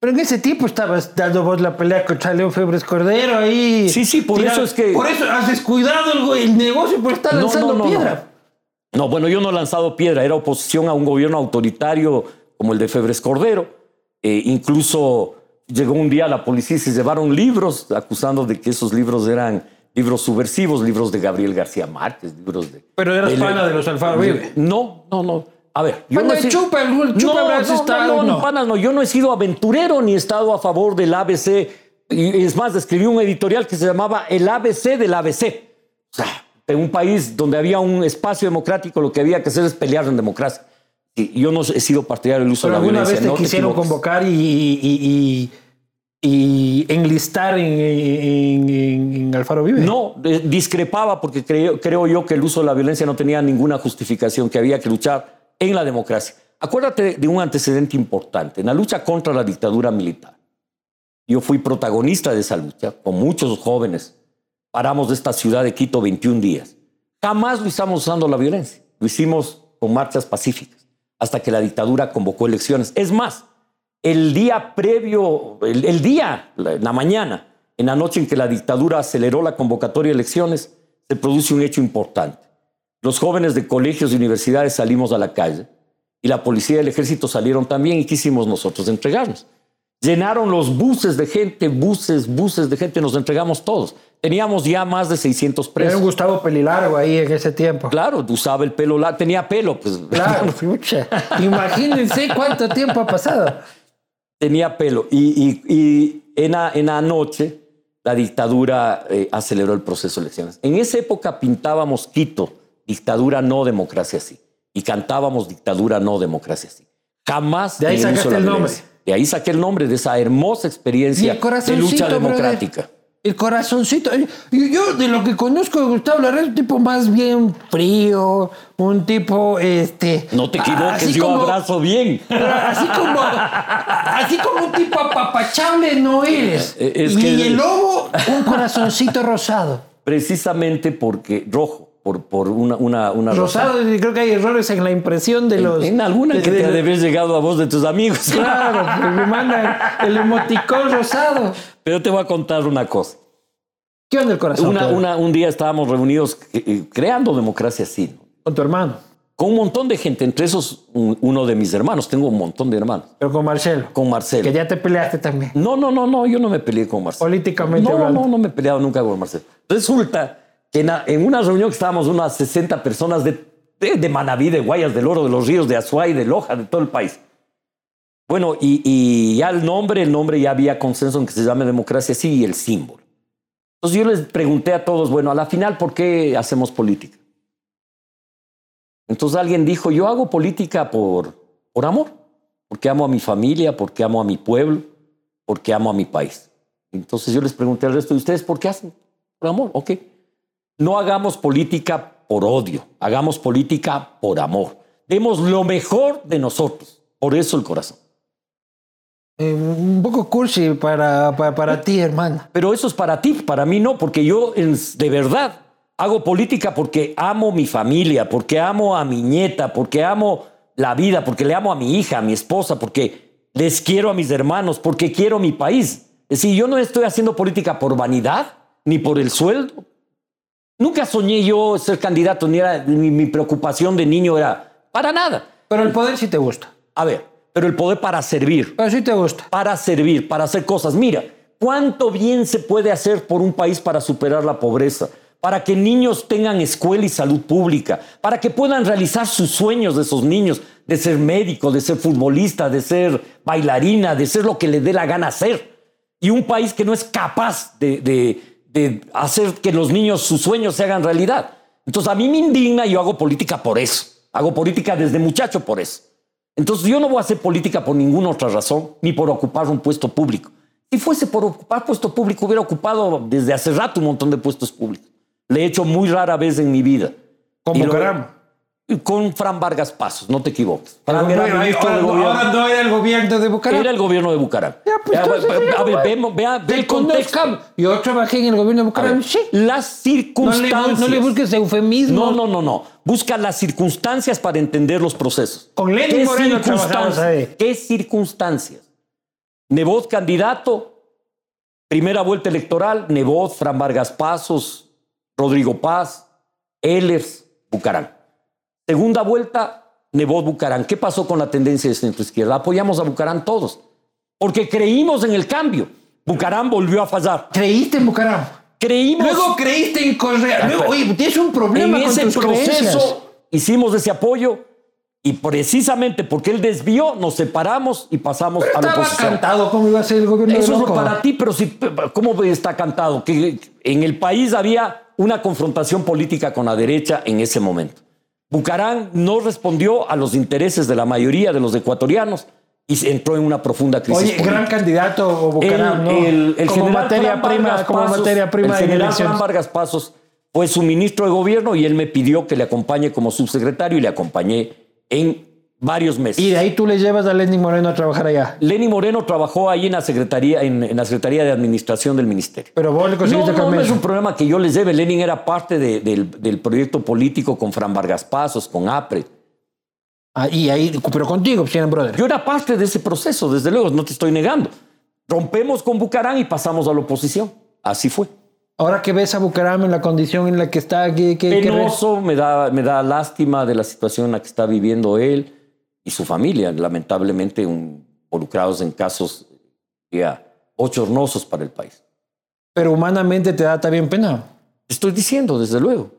Pero en ese tiempo estabas dando vos la pelea contra León Febres Cordero ahí. Sí, sí, por Tira- eso es que- Por eso has descuidado el, el negocio por estar No, lanzando no, no, piedra. No, bueno, yo no he lanzado piedra, era oposición a un gobierno autoritario como el de Febres Cordero. Eh, incluso llegó un día la policía y se llevaron libros acusando de que esos libros eran libros subversivos, libros de Gabriel García Márquez, libros de... Pero eras de- pana de los Alfaro Vive. No, no, no. A ver, yo no he sido- chupa, el chupa no, no, estado, no, no, no. yo no he sido aventurero ni he estado a favor del ABC. Y es más, escribí un editorial que se llamaba El ABC del ABC. O sea, en un país donde había un espacio democrático, lo que había que hacer es pelear en democracia. Y yo no he sido partidario del uso Pero de la alguna violencia. vez te no quisieron equivoques. convocar y, y, y, y enlistar en, en, en- en Alfaro Vive. No, eh, discrepaba porque creo, creo yo que el uso de la violencia no tenía ninguna justificación, que había que luchar en la democracia. Acuérdate de un antecedente importante, en la lucha contra la dictadura militar. Yo fui protagonista de esa lucha, con muchos jóvenes. Paramos de esta ciudad de Quito 21 días. Jamás lo hicimos usando la violencia, lo hicimos con marchas pacíficas, hasta que la dictadura convocó elecciones. Es más, el día previo, el, día, la mañana, en la noche en que la dictadura aceleró la convocatoria de elecciones, se produce un hecho importante. Los jóvenes de colegios y universidades salimos a la calle y la policía y el ejército salieron también y quisimos nosotros entregarnos. Llenaron los buses de gente, buses, buses de gente, nos entregamos todos. Teníamos ya más de 600 Era un presos. Gustavo Pelilargo ahí en ese tiempo. Claro, usaba el pelo, largo, tenía pelo, pues Claro. Imagínense cuánto tiempo ha pasado. tenía pelo. Y, y- y en, la, en la noche la dictadura eh, aceleró el proceso de elecciones. En esa época pintábamos Quito, dictadura no democracia sí. Y cantábamos dictadura no democracia sí. Jamás De ahí sacaste la el nombre. De ahí saqué el nombre de esa hermosa experiencia de lucha brother. democrática. El corazoncito. Y yo, de lo que conozco de Gustavo Larrea, es un tipo más bien frío, un tipo, este... No te equivoques, yo como- abrazo bien. Así como, así como un tipo apapachable no eres. Eh, es y el lobo, un corazoncito rosado. Precisamente porque rojo, por, por una, una, una. Rosado, creo que hay errores en la impresión de los... En alguna de- que te ha de haber llegado a vos de tus amigos. Claro, pues me mandan el emoticón rosado. Pero te voy a contar una cosa. ¿Qué onda el corazón? Una- Pedro? una- un día estábamos reunidos eh, eh, creando democracia así. Con tu hermano, con un montón de gente, entre esos un- uno de mis hermanos, tengo un montón de hermanos, pero con Marcelo. con Marcelo. Que ya te peleaste también. No, no, no, no, yo no me peleé con Marcelo. Políticamente no, hablando. No, no me he peleado nunca con Marcelo. Resulta que en, en una reunión que estábamos unas 60 personas de, de, de Manabí, de Guayas del Oro, de los ríos de Azuay, de Loja, de todo el país. Bueno, y, y ya el nombre, el nombre ya había consenso en que se llame democracia sí y el símbolo. Entonces yo les pregunté a todos, bueno, a la final, ¿por qué hacemos política? Entonces alguien dijo, yo hago política por, por amor, porque amo a mi familia, porque amo a mi pueblo, porque amo a mi país. Entonces yo les pregunté al resto de ustedes, ¿por qué hacen? Por amor, ok. No hagamos política por odio, hagamos política por amor. Demos lo mejor de nosotros. Por eso el corazón. Eh, un poco cursi para, para, para ti, hermana. Pero eso es para ti, para mí no, porque yo en- de verdad hago política porque amo mi familia, porque amo a mi nieta, porque amo la vida, porque le amo a mi hija, a mi esposa, porque les quiero a mis hermanos, porque quiero mi país. Es decir, yo no estoy haciendo política por vanidad ni por el sueldo. Nunca soñé yo ser candidato, ni era mi, mi preocupación de niño era para nada. Pero el poder sí te gusta. A ver, pero el poder para servir Pero sí te gusta. para servir, para hacer cosas. Mira, cuánto bien se puede hacer por un país para superar la pobreza, para que niños tengan escuela y salud pública, para que puedan realizar sus sueños de esos niños, de ser médico, de ser futbolista, de ser bailarina, de ser lo que le dé la gana hacer. Y un país que no es capaz de, de- de hacer que los niños sus sueños se hagan realidad. Entonces a mí me indigna y yo hago política por eso. Hago política desde muchacho por eso. Entonces yo no voy a hacer política por ninguna otra razón, ni por ocupar un puesto público. Si fuese por ocupar puesto público, hubiera ocupado desde hace rato un montón de puestos públicos. Le he hecho muy rara vez en mi vida. Lo- Bucaram. Con Fran Vargas Pasos, no te equivoques. Fran era ministro ahora de no- gobierno. ahora no era el gobierno de Bucaram. Era el gobierno de Bucaram. Ya, pues, entonces, a ver, vea, ve el contexto. Yo trabajé en el gobierno de Bucaram. Sí. Las No le, circunstancias. no le busques eufemismo. No, no, no, no. Busca las circunstancias para entender los procesos. Con Lenin ¿Qué Moreno circunstancias? ¿Qué circunstancias? Nebot candidato, primera vuelta electoral, Nebot, Fran Vargas Pasos, Rodrigo Paz, Ehlers, Bucarán. Segunda vuelta, Nebot Bucarán. ¿Qué pasó con la tendencia de centro izquierda? Apoyamos a Bucarán todos, porque creímos en el cambio. Bucarán volvió a fallar. Creíste en Bucaram. Creímos Luego creíste en Correa. Luego, pero- oye, tienes un en problema con ese tus creencias. proceso hicimos ese apoyo y precisamente porque él desvió, nos separamos y pasamos a la Estaba oposición. cantado cómo iba a ser el gobierno de Eso es para ti, pero si, ¿cómo está cantado? Que en el país había una confrontación política con la derecha en ese momento. Bucarán no respondió a los intereses de la mayoría de los ecuatorianos y se entró en una profunda crisis. Oye, política. gran candidato Bucaram, El- ¿no? el- el como materia prima, Vargas como Pasos- materia prima el en general. Fran Vargas Pasos fue su ministro de gobierno y él me pidió que le acompañe como subsecretario y le acompañé en varios meses. Y de ahí tú le llevas a Lenin Moreno a trabajar allá. Lenny Moreno trabajó ahí en la secretaría, en, en la secretaría de administración del ministerio. Pero vos le No, conseguiste no, no cambiar. es un problema que yo les lleve. Lenin era parte de- del, del proyecto político con Fran Vargas Pasos, con APRE. Ah, y ahí, pero contigo, pues, eran brother. Yo era parte de ese proceso, desde luego, no te estoy negando. Rompemos con Bucarán y pasamos a la oposición. Así fue. Ahora que ves a Bucaram en la condición en la que está, ¿qué, qué, qué? Penoso, me da, me da lástima de la situación en la que está viviendo él y su familia, lamentablemente un- involucrados en casos ya, bochornosos para el país. Pero humanamente te da también pena. Estoy diciendo, desde luego.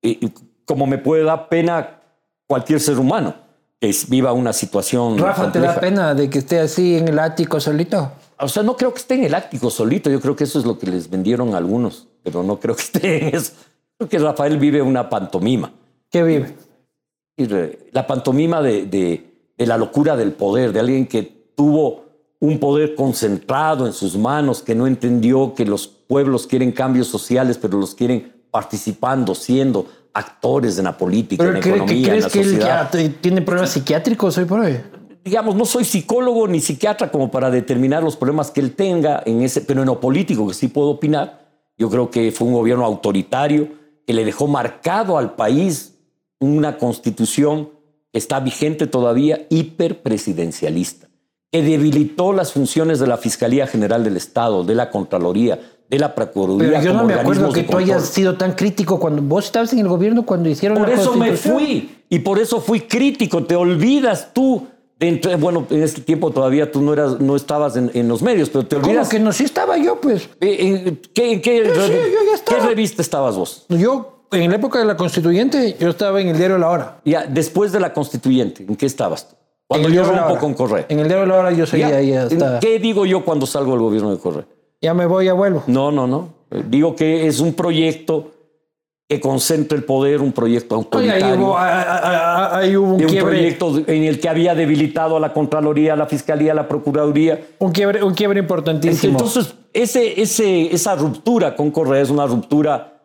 Y- y como me puede dar pena cualquier ser humano que viva una situación. Rafa, ¿te da compleja. pena de que esté así en el ático solito? O sea, no creo que esté en el áctico solito. Yo creo que eso es lo que les vendieron a algunos, pero no creo que esté en eso. Creo que Rafael vive una pantomima. ¿Qué vive? La pantomima de, de- de la locura del poder, de alguien que tuvo un poder concentrado en sus manos, que no entendió que los pueblos quieren cambios sociales, pero los quieren participando, siendo actores en la política, en ¿Pero la economía, en la que él sociedad. ya te- tiene problemas psiquiátricos hoy por hoy? digamos, no soy psicólogo ni psiquiatra como para determinar los problemas que él tenga en ese, pero en lo político que sí puedo opinar, yo creo que fue un gobierno autoritario que le dejó marcado al país una constitución que está vigente todavía hiperpresidencialista, que debilitó las funciones de la Fiscalía General del Estado, de la Contraloría, de la Procuraduría. Pero yo no me acuerdo que tú hayas sido tan crítico cuando vos estabas en el gobierno cuando hicieron por la eso me fui y por eso fui crítico. Te olvidas tú. de bueno, en este tiempo todavía tú no eras, no estabas en, en los medios, pero te ¿Cómo olvidas. que no? Sí estaba yo, pues. Eh, ¿En qué, en qué, sí, yo ya estaba. qué revista estabas vos? Yo, en la época de la constituyente, yo estaba en el diario La Hora. Ya, después de la constituyente, ¿en qué estabas tú? Cuando yo rompo con Correa. En el diario La Hora yo seguía Ya, ahí hasta... ¿Qué digo yo cuando salgo del gobierno de Correa? Ya me voy, ya vuelvo. No, no, no. Digo que es un proyecto que concentra el poder, un proyecto ahí autoritario. hubo, ah, ah, ah, ahí hubo un, de un quiebre, proyecto en el que había debilitado a la Contraloría, a la Fiscalía, a la Procuraduría. un quiebre, un quiebre importantísimo. Entonces, ese, ese, esa ruptura con Correa es una ruptura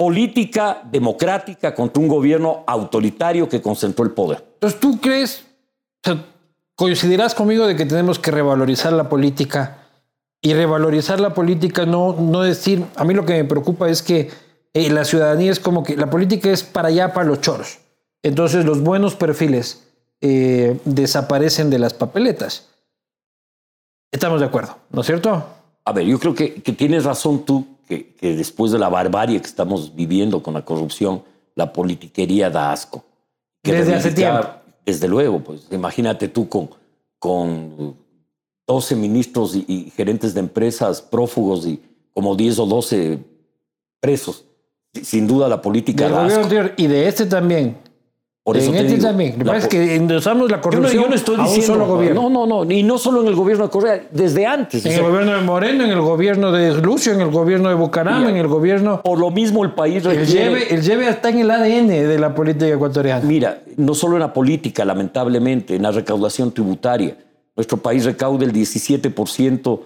política, democrática, contra un gobierno autoritario que concentró el poder. Entonces, ¿tú crees, o sea, coincidirás conmigo de que tenemos que revalorizar la política? Y revalorizar la política, no, no decir, a mí lo que me preocupa es que eh, la ciudadanía es como que la política es para allá, para los choros. Entonces los buenos perfiles eh, desaparecen de las papeletas. Estamos de acuerdo, ¿no es cierto? A ver, yo creo que, que tienes razón tú, que, que después de la barbarie que estamos viviendo con la corrupción, la politiquería da asco. Que Desde hace tiempo. Desde luego, pues imagínate tú con, con 12 ministros y, y gerentes de empresas prófugos y como 10 o 12 presos. Sin duda la política Del da asco. anterior y de este también. Por eso en este digo, también. Lo que pasa es que endosamos la Yo no, corrupción yo no estoy a un diciendo solo gobierno. No, no, no, y no solo en el gobierno de Correa, desde antes. o En sea, el gobierno de Moreno, en el gobierno de Lucio, en el gobierno de Bucaram, en el gobierno... por lo mismo el país El requiere- lleve, el lleve está en el ADN de la política ecuatoriana. Mira, no solo en la política, lamentablemente, en la recaudación tributaria. Nuestro país recauda el 17%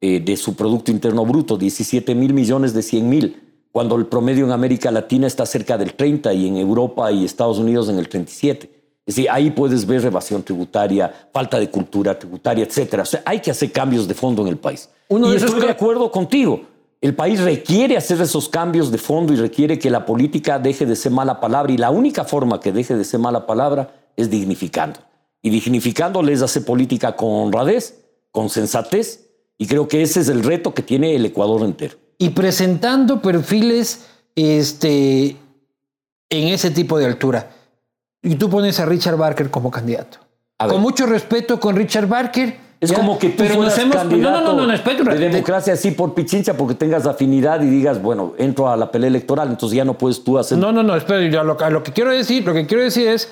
eh, de su Producto Interno Bruto, 17 mil millones de 100 mil, cuando el promedio en América Latina está cerca del 30 y en Europa y Estados Unidos en el 37. Es decir, ahí puedes ver evasión tributaria, falta de cultura tributaria, etcétera. O sea, hay que hacer cambios de fondo en el país. Uno y estoy de acuerdo contigo. El país requiere hacer esos cambios de fondo y requiere que la política deje de ser mala palabra. Y la única forma que deje de ser mala palabra es dignificando. Y dignificando les hace política con honradez, con sensatez. Y creo que ese es el reto que tiene el Ecuador entero. Y presentando perfiles este, en ese tipo de altura. Y tú pones a Richard Barker como candidato. Con mucho respeto con Richard Barker. Es ya, como que tú fueras hemos- candidato No, no, no, no, un de democracia así por pichincha porque tengas afinidad y digas, bueno, entro a la pelea electoral, entonces ya no puedes tú hacer... No, no, no, espera, lo, lo que quiero decir, lo que quiero decir es,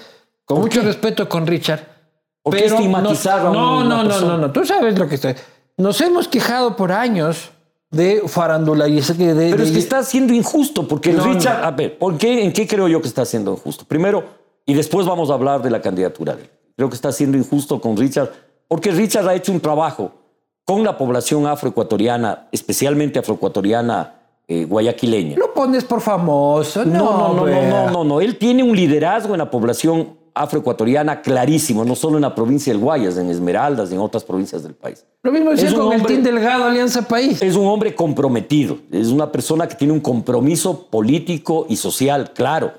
con ¿Por mucho qué? respeto con Richard. ¿Por qué estigmatizar nos- a no, una no, no, no, no, tú sabes lo que estoy. Nos hemos quejado por años de farándula y ese que de, Pero es que está siendo injusto, porque No, Richard, no. a ver, ¿por qué, ¿en qué creo yo que está siendo injusto? Primero, y después vamos a hablar de la candidatura de él. Creo que está siendo injusto con Richard, porque Richard ha hecho un trabajo con la población afroecuatoriana, especialmente afroecuatoriana eh, guayaquileña. Lo pones por famoso. No, No, no, no, no, no, no. Él tiene un liderazgo en la población afroecuatoriana clarísimo, no solo en la provincia del Guayas, en Esmeraldas en otras provincias del país. Lo mismo decía Es con el hombre- Team Delgado, Alianza País. Es un hombre comprometido, es una persona que tiene un compromiso político y social, claro.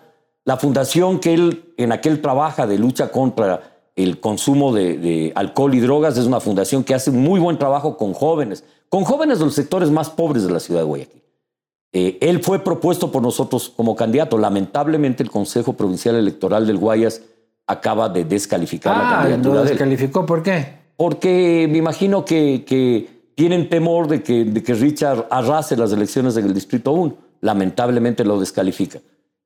La fundación que él en aquel trabaja de lucha contra el consumo de, de alcohol y drogas es una fundación que hace muy buen trabajo con jóvenes, con jóvenes de los sectores más pobres de la ciudad de Guayaquil. Eh, él fue propuesto por nosotros como candidato. Lamentablemente el Consejo Provincial Electoral del Guayas acaba de descalificar la Ah, candidatura lo de él descalificó. ¿Por qué? porque me imagino que, que tienen temor de que, de que Richard arrase las elecciones en el Distrito 1. Lamentablemente lo descalifica.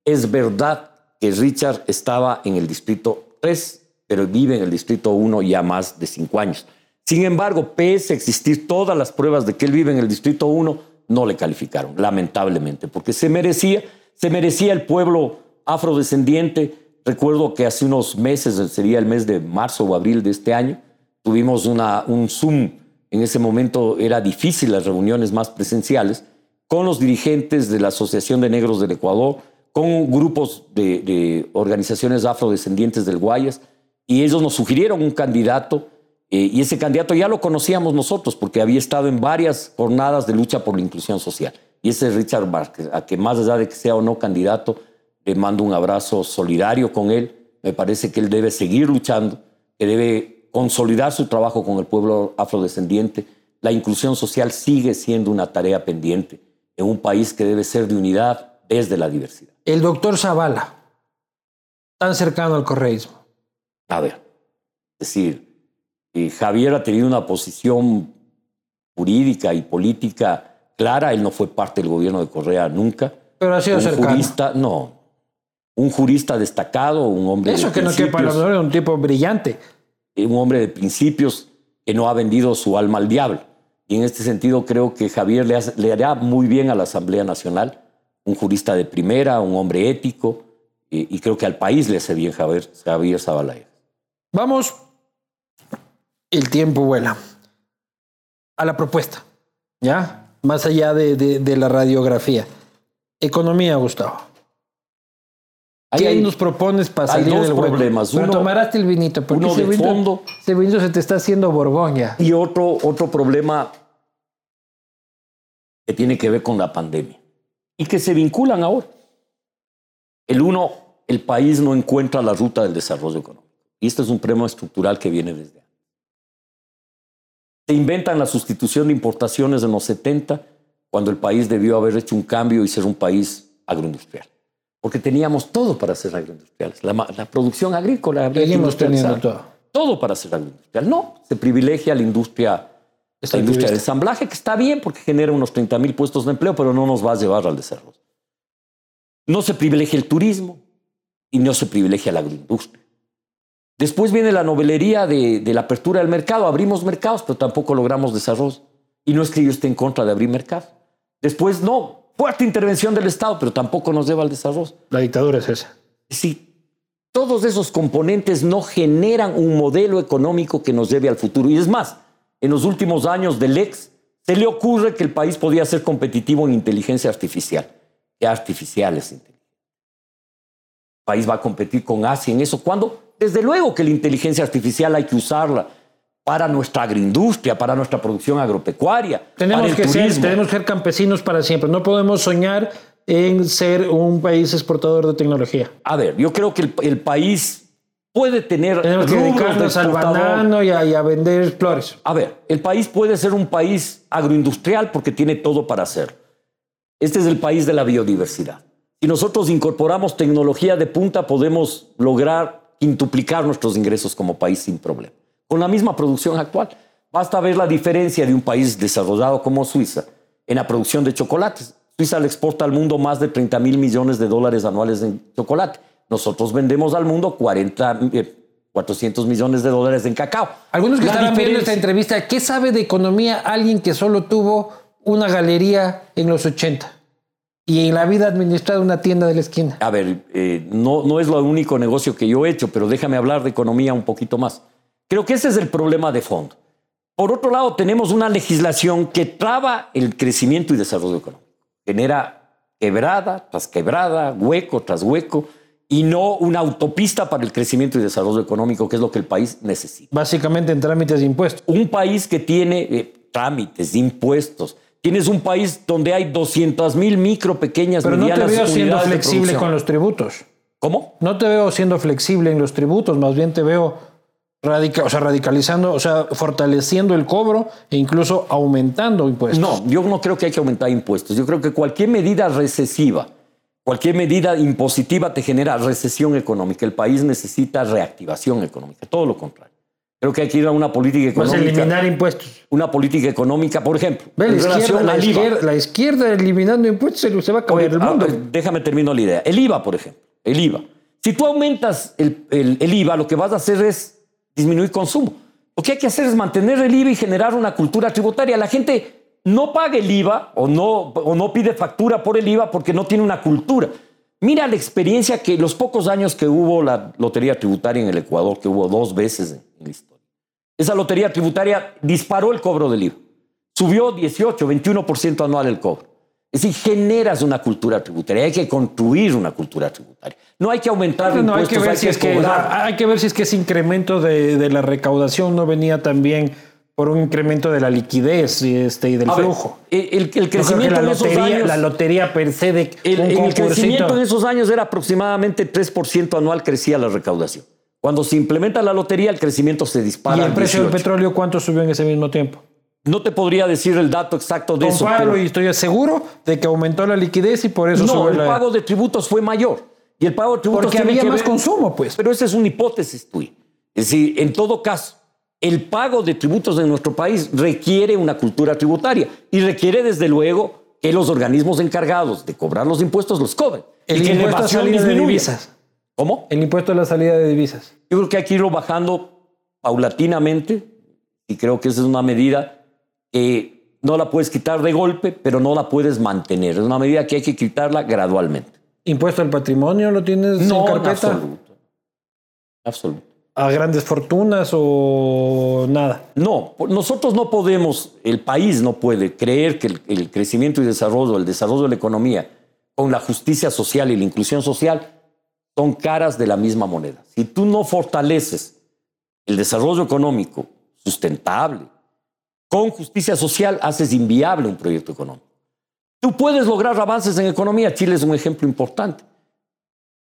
Es verdad que Richard estaba en el Distrito 3, pero vive en el Distrito 1 ya más de cinco años. Sin embargo, pese a existir todas las pruebas de que él vive en el Distrito 1, no le calificaron, lamentablemente, porque se merecía, se merecía el pueblo afrodescendiente. Recuerdo que hace unos meses, sería el mes de marzo o abril de este año, tuvimos una, un Zoom. En ese momento era difícil las reuniones más presenciales con los dirigentes de la Asociación de Negros del Ecuador, con grupos de, organizaciones afrodescendientes del Guayas, y ellos nos sugirieron un candidato, eh, y ese candidato ya lo conocíamos nosotros porque había estado en varias jornadas de lucha por la inclusión social. Y ese es Richard Vázquez, a que más allá de que sea o no candidato, le mando un abrazo solidario con él. Me parece que él debe seguir luchando, que debe consolidar su trabajo con el pueblo afrodescendiente. la inclusión social sigue siendo una tarea pendiente en un país que debe ser de unidad desde la diversidad. El doctor Zavala, tan cercano al correísmo. A ver, es decir, eh, Javier ha tenido una posición jurídica y política clara, él no fue parte del gobierno de Correa nunca. Pero ha sido un cercano. jurista, no, un jurista destacado, un hombre Eso de que no quepa la un tipo brillante. un hombre de principios que no ha vendido su alma al diablo. Y en este sentido creo que Javier le, hace- le hará muy bien a la Asamblea Nacional, un jurista de primera, un hombre ético, y creo que al país le hace bien Javier, Javier Zabalaya. Vamos, el tiempo vuela. A la propuesta, ¿ya? Más allá de, de- de la radiografía. Economía, Gustavo. ¿Qué hay- nos propones para hay salir dos del hueco? problemas. Pero Uno- tomarás el vinito, porque uno de vinito, fondo. ese vinito se te está haciendo Borgoña. Y otro, otro problema que tiene que ver con la pandemia y que se vinculan ahora. El uno, el país no encuentra la ruta del desarrollo económico. Y este es un problema estructural que viene desde antes. Se inventan la sustitución de importaciones en los 70 cuando el país debió haber hecho un cambio y ser un país agroindustrial. Porque teníamos todo para ser agroindustriales. La, producción agrícola. habría que Seguimos teniendo todo. todo para ser agroindustrial. No, se privilegia la industria, la industria de ensamblaje, que está bien porque genera unos 30 mil puestos de empleo, pero no nos va a llevar al desarrollo. No se privilegia el turismo y no se privilegia la agroindustria. Después viene la novelería de, de la apertura del mercado. Abrimos mercados, pero tampoco logramos desarrollo. Y no es que yo esté en contra de abrir mercados. Después, no, fuerte intervención del Estado, pero tampoco nos lleva al desarrollo. La dictadura es esa. Si todos esos componentes no generan un modelo económico que nos lleve al futuro. Y es más, en los últimos años del ex, se le ocurre que el país podía ser competitivo en inteligencia artificial. ¿Qué artificial es inteligencia? El país va a competir con Asia en eso. ¿Cuándo? Desde luego que la inteligencia artificial hay que usarla para nuestra agroindustria, para nuestra producción agropecuaria, para Tenemos el que, ser, tenemos que ser campesinos para siempre. No podemos soñar en ser un país exportador de tecnología. A ver, yo creo que el, el país puede tener Tenemos que dedicarnos al banano y a, y a vender flores. A ver, el país puede ser un país agroindustrial porque tiene todo para hacerlo. Este es el país de la biodiversidad. Si nosotros incorporamos tecnología de punta, podemos lograr quintuplicar nuestros ingresos como país sin problema. Con la misma producción actual. Basta ver la diferencia de un país desarrollado como Suiza en la producción de chocolates. Suiza le exporta al mundo más de 30 mil millones de dólares anuales en chocolate. Nosotros vendemos al mundo 40, eh, 400 millones de dólares en cacao. Algunos que estarán viendo esta entrevista, ¿qué sabe de economía alguien que solo tuvo una galería en los 80 y en la vida ha administrado una tienda de la esquina? A ver, eh, no, no es lo único negocio que yo he hecho, pero déjame hablar de economía un poquito más. Creo que ese es el problema de fondo. Por otro lado, tenemos una legislación que traba el crecimiento y desarrollo económico. Genera quebrada tras quebrada, hueco tras hueco, y no una autopista para el crecimiento y desarrollo económico, que es lo que el país necesita. Básicamente en trámites de impuestos. Un país que tiene eh, trámites, impuestos, tienes un país donde hay 200 mil micro, pequeñas, Pero no te medianas veo siendo de flexible con los tributos. ¿Cómo? No te veo siendo flexible en los tributos, más bien te veo radica- o sea, radicalizando, o sea, fortaleciendo el cobro e incluso aumentando impuestos. No, yo no creo que hay que aumentar impuestos. Yo creo que cualquier medida recesiva, cualquier medida impositiva te genera recesión económica. El país necesita reactivación económica, todo lo contrario. Creo que hay que ir a una política Pues económica. eliminar impuestos. Una política económica, por ejemplo, Ve, la izquierda, la, izquierda, la izquierda eliminando impuestos se, va a cambiar el Ah, mundo. déjame terminar la idea. El IVA, por ejemplo. El IVA. Si tú aumentas el, el- el IVA, lo que vas a hacer es disminuir consumo. Lo que hay que hacer es mantener el IVA y generar una cultura tributaria. La gente no paga el IVA o no, o no pide factura por el IVA porque no tiene una cultura. Mira la experiencia que los pocos años que hubo la lotería tributaria en el Ecuador, que hubo dos veces en, la historia. Esa lotería tributaria disparó el cobro del IVA. Subió 18, 21% anual el cobro. Es decir, generas una cultura tributaria. Hay que construir una cultura tributaria. No hay que aumentar No, hay que impuestos, ver si es que hay que ver si es que ese incremento de, de la recaudación no venía también por un incremento de la liquidez y, este, y del A flujo. el, crecimiento la en esos lotería, años, la lotería per se de el, un el concursito. crecimiento en esos años era aproximadamente 3% anual crecía la recaudación. Cuando se implementa la lotería, el crecimiento se dispara. ¿Y el precio del 18. petróleo cuánto subió en ese mismo tiempo? No te podría decir el dato exacto de eso. Pero... y estoy seguro de que aumentó la liquidez y por eso no, el pago de tributos fue mayor. Y el pago de tributos Porque había más consumo, pues. Pero esa es una hipótesis tuya. Es decir, en todo caso, el pago de tributos en nuestro país requiere una cultura tributaria y requiere, desde luego, que los organismos encargados de cobrar los impuestos los cobren. El y impuesto a la salida de divisas. ¿Cómo? El impuesto a la salida de divisas. Yo creo que hay que irlo bajando paulatinamente y creo que esa es una medida que no la puedes quitar de golpe, pero no la puedes mantener. Es una medida que hay que quitarla gradualmente. ¿Impuesto al patrimonio lo tienes no, en carpeta? absoluto. Absoluto. ¿A grandes fortunas o nada? No, nosotros no podemos, el país no puede creer que el, el crecimiento y desarrollo, el desarrollo de la economía, con la justicia social y la inclusión social, son caras de la misma moneda. Si tú no fortaleces el desarrollo económico sustentable, con justicia social haces inviable un proyecto económico. Tú puedes lograr avances en economía. Chile es un ejemplo importante.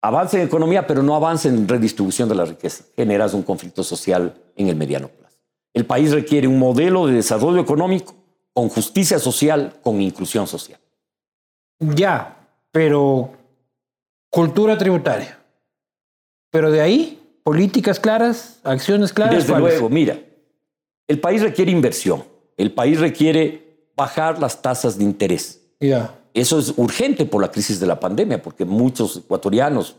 Avance en economía, pero no avance en redistribución de la riqueza. Generas un conflicto social en el mediano plazo. El país requiere un modelo de desarrollo económico con justicia social, con inclusión social. Ya, pero cultura tributaria. Pero de ahí, políticas claras, acciones claras. Desde luego, mira, el país requiere inversión. El país requiere bajar las tasas de interés. Eso es urgente por la crisis de la pandemia, porque muchos ecuatorianos,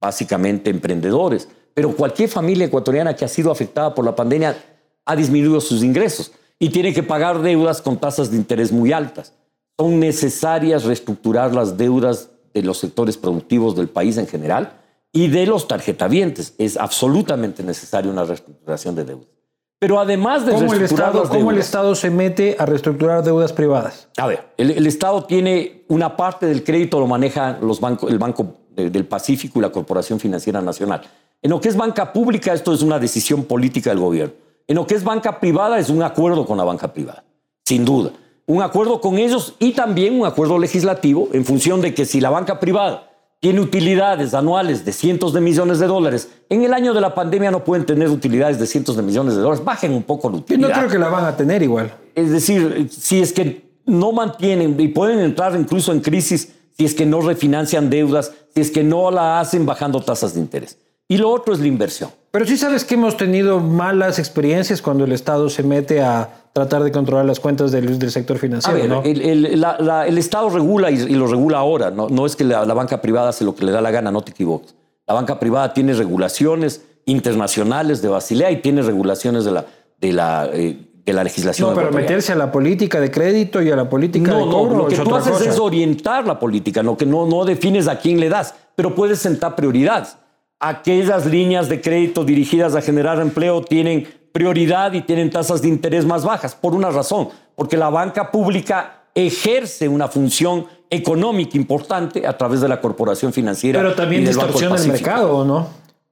básicamente emprendedores, pero cualquier familia ecuatoriana que ha sido afectada por la pandemia ha disminuido sus ingresos y tiene que pagar deudas con tasas de interés muy altas. Son necesarias reestructurar las deudas de los sectores productivos del país en general y de los tarjetavientes. Es absolutamente necesaria una reestructuración de deudas. Pero además de ¿Cómo el, Estado, las ¿Cómo el Estado se mete a reestructurar deudas privadas? A ver, el, el Estado tiene una parte del crédito, lo maneja los bancos, el Banco de- del Pacífico y la Corporación Financiera Nacional. En lo que es banca pública, esto es una decisión política del gobierno. En lo que es banca privada, es un acuerdo con la banca privada, sin duda. Un acuerdo con ellos y también un acuerdo legislativo en función de que si la banca privada tiene utilidades anuales de cientos de millones de dólares, en el año de la pandemia no pueden tener utilidades de cientos de millones de dólares, bajen un poco la Yo utilidad. no creo que la van a tener igual. Es decir, si es que no mantienen y pueden entrar incluso en crisis si es que no refinancian deudas, si es que no la hacen bajando tasas de interés. Y lo otro es la inversión. Pero sí sabes que hemos tenido malas experiencias cuando el Estado se mete a tratar de controlar las cuentas del, del sector financiero, ver, ¿no? el, el- la- la- el Estado regula y, y lo regula ahora. No, no es que la, la banca privada hace lo que le da la gana, no te equivoques. La banca privada tiene regulaciones internacionales de Basilea y tiene regulaciones de la, de la, eh, de la legislación. No, pero meterse a la política de crédito y a la política No, de no, cobro lo que es tú haces cosa. es orientar la política, no que no, no defines a quién le das, pero puedes sentar prioridades. Aquellas líneas de crédito dirigidas a generar empleo tienen prioridad y tienen tasas de interés más bajas, por una razón, porque la banca pública ejerce una función económica importante a través de la corporación financiera. Pero también y del distorsiona el mercado, ¿o ¿no?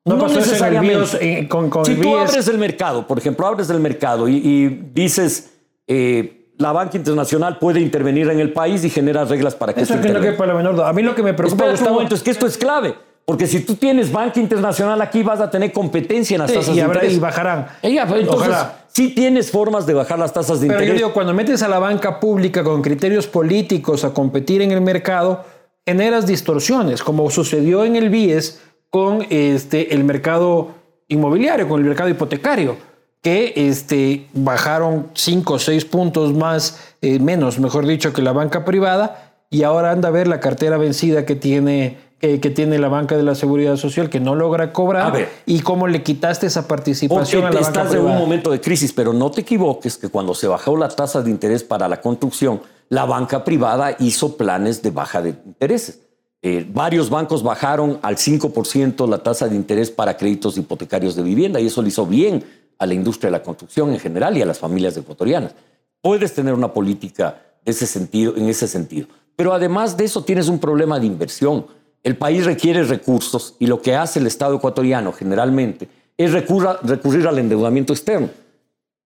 No, eso el necesariamente. BIOS, eh, con, con si el tú abres el mercado, por ejemplo, abres el mercado y, y dices eh, la banca internacional puede intervenir en el país y genera reglas para que Eso esto que no quepa la menor. A mí lo que me preocupa, Espera un Gustavo, momento, es que esto es clave. Porque si tú tienes banca internacional aquí, vas a tener competencia en las Sí, tasas y, de habrá- interés. y bajarán. Entonces, Ojalá. sí tienes formas de bajar las tasas de Pero yo interés. digo, cuando metes a la banca pública con criterios políticos a competir en el mercado, generas distorsiones, como sucedió en el BIES con este, el mercado inmobiliario, con el mercado hipotecario, que este, bajaron 5 o 6 puntos más, eh, menos, mejor dicho, que la banca privada, y ahora anda a ver la cartera vencida que tiene, que, que tiene la banca de la seguridad social, que no logra cobrar, A ver. y cómo le quitaste esa participación a la banca estás en un momento de crisis, pero no te equivoques que cuando se bajó la tasa de interés para la construcción, la banca privada hizo planes de baja de intereses. Eh, varios bancos bajaron al 5% la tasa de interés para créditos hipotecarios de vivienda y eso le hizo bien a la industria de la construcción en general y a las familias ecuatorianas. Puedes tener una política de ese sentido, en ese sentido. Pero además de eso tienes un problema de inversión. El país requiere recursos y lo que hace el Estado ecuatoriano generalmente es recurra- recurrir al endeudamiento externo.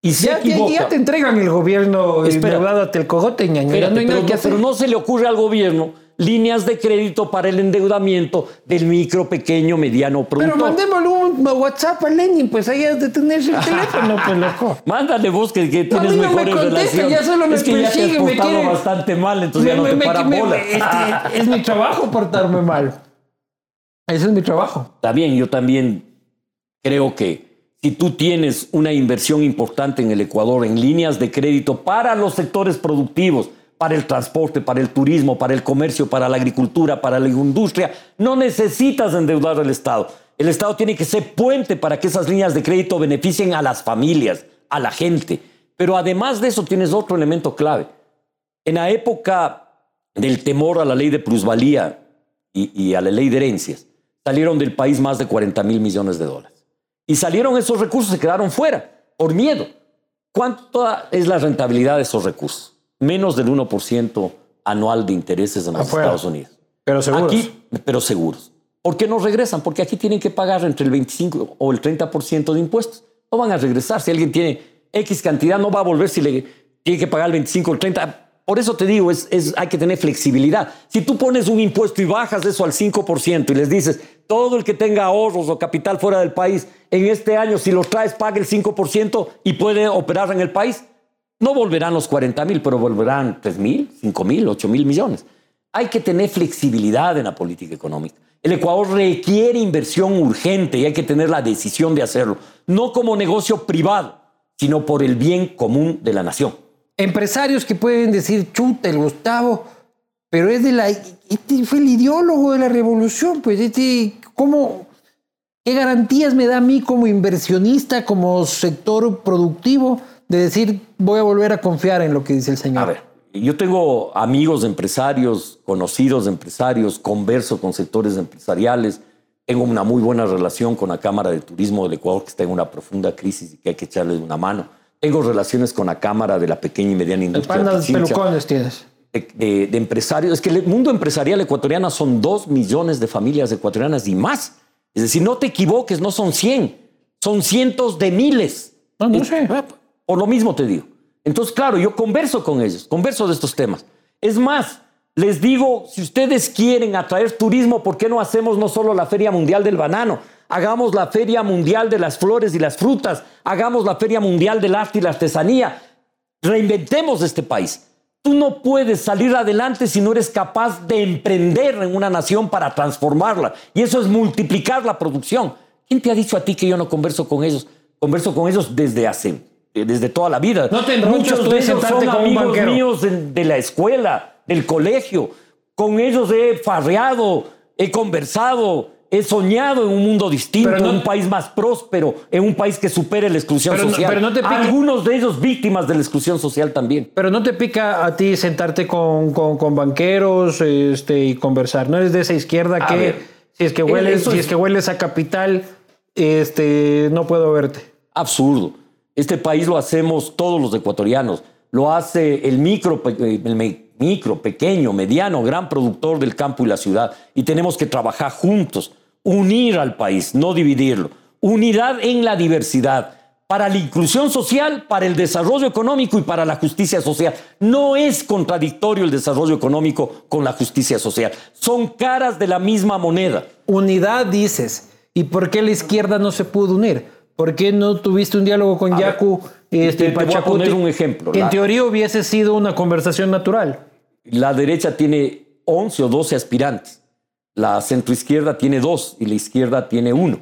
Y se Ya, equivoca. ya te entregan el gobierno Espera. endeudado hasta el cogote, Espérate, no pero no se le ocurre al gobierno líneas de crédito para el endeudamiento del micro, pequeño, mediano productor. Pero mandémosle un WhatsApp a Lenin, pues ahí has de tener el teléfono, pues loco. Mándale vos que, que tienes no me mejores contesta, relaciones. ya solo me es que ya te has persigue, me portado quiere- bastante mal, entonces ya no Me- te me- paran me- bola. este, es mi trabajo portarme mal. Ese es mi trabajo. Está bien, yo también creo que si tú tienes una inversión importante en el Ecuador en líneas de crédito para los sectores productivos, para el transporte, para el turismo, para el comercio, para la agricultura, para la industria, no necesitas endeudar al Estado. El Estado tiene que ser puente para que esas líneas de crédito beneficien a las familias, a la gente. Pero además de eso tienes otro elemento clave. En la época del temor a la ley de plusvalía y, a la ley de herencias, salieron del país más de 40 mil millones de dólares. Y salieron esos recursos, se quedaron fuera, por miedo. ¿Cuánto es la rentabilidad de esos recursos? Menos del 1% anual de intereses en los Afuera. Estados Unidos. Pero seguro. Aquí, pero seguros. ¿Por qué no regresan? Porque aquí tienen que pagar entre el 25 o el 30% de impuestos. No van a regresar. Si alguien tiene X cantidad, no va a volver si le tiene que pagar el 25 o el 30. Por eso te digo, es, es- hay que tener flexibilidad. Si tú pones un impuesto y bajas eso al 5% y les dices, todo el que tenga ahorros o capital fuera del país, en este año, si los traes, pague el 5% y puede operar en el país, no volverán los 40 mil, pero volverán 3 mil, 5 mil, 8 mil millones. Hay que tener flexibilidad en la política económica. El Ecuador requiere inversión urgente y hay que tener la decisión de hacerlo, no como negocio privado, sino por el bien común de la nación. Empresarios que pueden decir, chuta, el Gustavo, pero es de la. Este fue el ideólogo de la revolución, pues, este, ¿cómo. ¿Qué garantías me da a mí como inversionista, como sector productivo, de decir, voy a volver a confiar en lo que dice el señor? A ver, yo tengo amigos empresarios, conocidos empresarios, converso con sectores empresariales. Tengo una muy buena relación con la Cámara de Turismo del Ecuador, que está en una profunda crisis y que hay que echarle una mano. Tengo relaciones con la Cámara de la Pequeña y Mediana Industria. de Pichincha, pelucones tienes. de, de- de empresarios. Es que el mundo empresarial ecuatoriano son dos millones de familias ecuatorianas y más. Es decir, no te equivoques, no son 100, son cientos de miles. No, no Eh, sé. Por lo mismo te digo. Entonces, claro, yo converso con ellos, converso de estos temas. Es más, les digo, si ustedes quieren atraer turismo, ¿por qué no hacemos no solo la Feria Mundial del Banano? Hagamos la Feria Mundial de las Flores y las Frutas, hagamos la Feria Mundial del Arte y la Artesanía. Reinventemos este país. Tú no puedes salir adelante si no eres capaz de emprender en una nación para transformarla. Y eso es multiplicar la producción. ¿Quién te ha dicho a ti que yo no converso con ellos? Converso con ellos desde hace, desde toda la vida. No te Muchos de ellos son amigos míos de, de la escuela, del colegio. Con ellos he farreado, he conversado, he soñado en un mundo distinto, no- en un país más próspero, en un país que supere la exclusión Pero no- social. pero no te pique- Algunos de ellos víctimas de la exclusión social también. Pero no te pica a ti sentarte con, con- con banqueros este, y conversar. No eres de esa izquierda A que ver, si es que eh, hueles, si es- es que hueles a capital, este, no puedo verte. Absurdo. Este país lo hacemos todos los ecuatorianos. Lo hace el micro, eh, el micro, pequeño, mediano, gran productor del campo y la ciudad. Y tenemos que trabajar juntos, unir al país, no dividirlo. Unidad en la diversidad. Para la inclusión social, para el desarrollo económico y para la justicia social. No es contradictorio el desarrollo económico con la justicia social. Son caras de la misma moneda. Unidad dices. ¿Y por qué la izquierda no se pudo unir? ¿Por qué no tuviste un diálogo con A ver, Yacu este, te- te voy a poner un ejemplo. Que en teoría hubiese sido una conversación natural. La derecha tiene 11 o 12 aspirantes. La centroizquierda tiene dos y la izquierda tiene uno.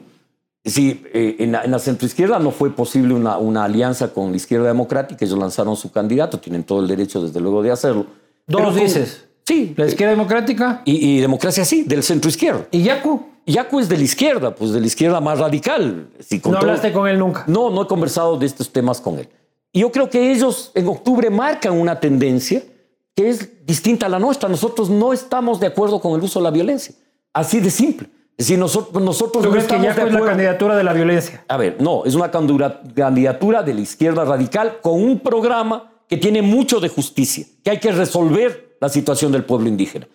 Eh, en, la, en la centroizquierda no fue posible una, una alianza con la izquierda democrática. Ellos lanzaron su candidato, tienen todo el derecho, desde luego, de hacerlo. Dos dices. Sí. La izquierda democrática Y, y democracia sí, del centroizquierda. y Yacu. Yacu es de la izquierda, pues de la izquierda más radical. No todo- hablaste con él nunca. no, no he conversado de estos temas con él. Y yo creo que ellos en octubre marcan una tendencia que es distinta a la nuestra. Nosotros no estamos de acuerdo con el uso de la violencia. Así de simple. Es decir, nosotros, nosotros ¿Tú no crees que de Yacu es la candidatura de la violencia? A ver, no, es una candidatura de la izquierda radical con un programa que tiene mucho de justicia, que hay que resolver la situación del pueblo indígena.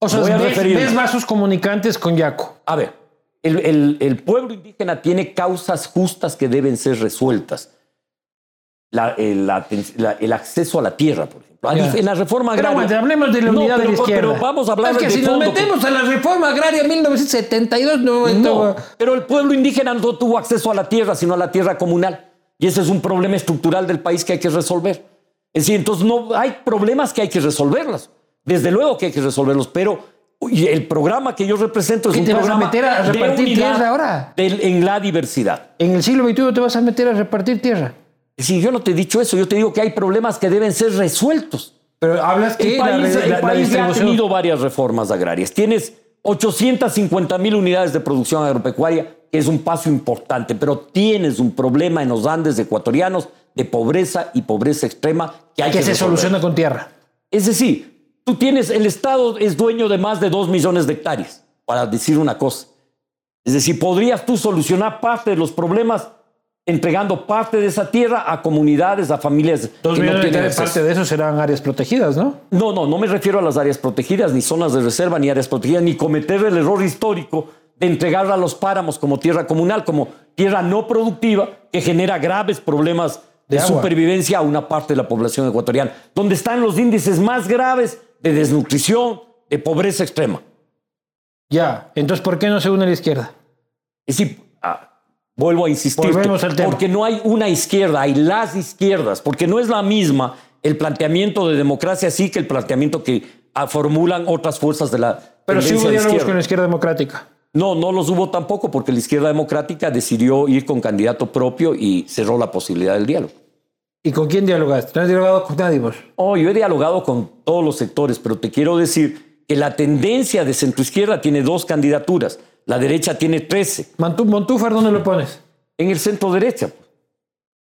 O sea, Voy a ves, ves vasos comunicantes con Yacu. A ver, el, el- el pueblo indígena tiene causas justas que deben ser resueltas. la- el, la- la- el acceso a la tierra, por ejemplo. En la reforma Pero agraria. aguante, hablemos de la No, unidad pero, de la izquierda. pero vamos a hablar Es que de si fondo, nos metemos a la reforma agraria 1972, no, No, no- pero el pueblo indígena no tuvo acceso a la tierra, sino a la tierra comunal. Y ese es un problema estructural del país que hay que resolver. Es decir, entonces no hay problemas que hay que resolverlos. Desde luego que hay que resolverlos, pero el programa que yo represento es ¿Qué un te vas a programa meter a de repartir unidad tierra ahora? del- en la diversidad. en el siglo XXI te vas a meter a repartir tierra. Si yo no te he dicho eso, yo te digo que hay problemas que deben ser resueltos. Pero hablas que El país, la- el la país ya ha tenido varias reformas agrarias. Tienes 850 mil unidades de producción agropecuaria, es un paso importante, pero tienes un problema en los Andes ecuatorianos de pobreza y pobreza extrema que hay que, que se resolver. soluciona con tierra. Es decir, tú tienes, el Estado es dueño de más de 2 millones de hectáreas, para decir una cosa. Es decir, podrías tú solucionar parte de los problemas entregando parte de esa tierra a comunidades, a familias Dos que no tienen parte de eso serán áreas protegidas, ¿no? No, no, no me refiero a las áreas protegidas, ni zonas de reserva, ni áreas protegidas, ni cometer el error histórico de entregar a los páramos como tierra comunal, como tierra no productiva, que genera graves problemas de, De supervivencia a una parte de la población ecuatoriana, donde están los índices más graves de desnutrición, de pobreza extrema. Ya. Entonces, ¿por qué no se une la izquierda? Es decir, ah, vuelvo a insistir, porque no hay una izquierda, hay las izquierdas, porque no es la misma el planteamiento de democracia sí que el planteamiento que ah, formulan otras fuerzas de la Pero sí hubo diálogos con la izquierda democrática. No, no los hubo tampoco porque la izquierda democrática decidió ir con candidato propio y cerró la posibilidad del diálogo. ¿Y con quién dialogaste? ¿No has dialogado con nadie vos? Oh, yo he dialogado con todos los sectores, pero te quiero decir que la tendencia de centroizquierda tiene dos candidaturas, la derecha tiene 13, Mantú- Montúfar, ¿dónde lo pones? en el centro derecha.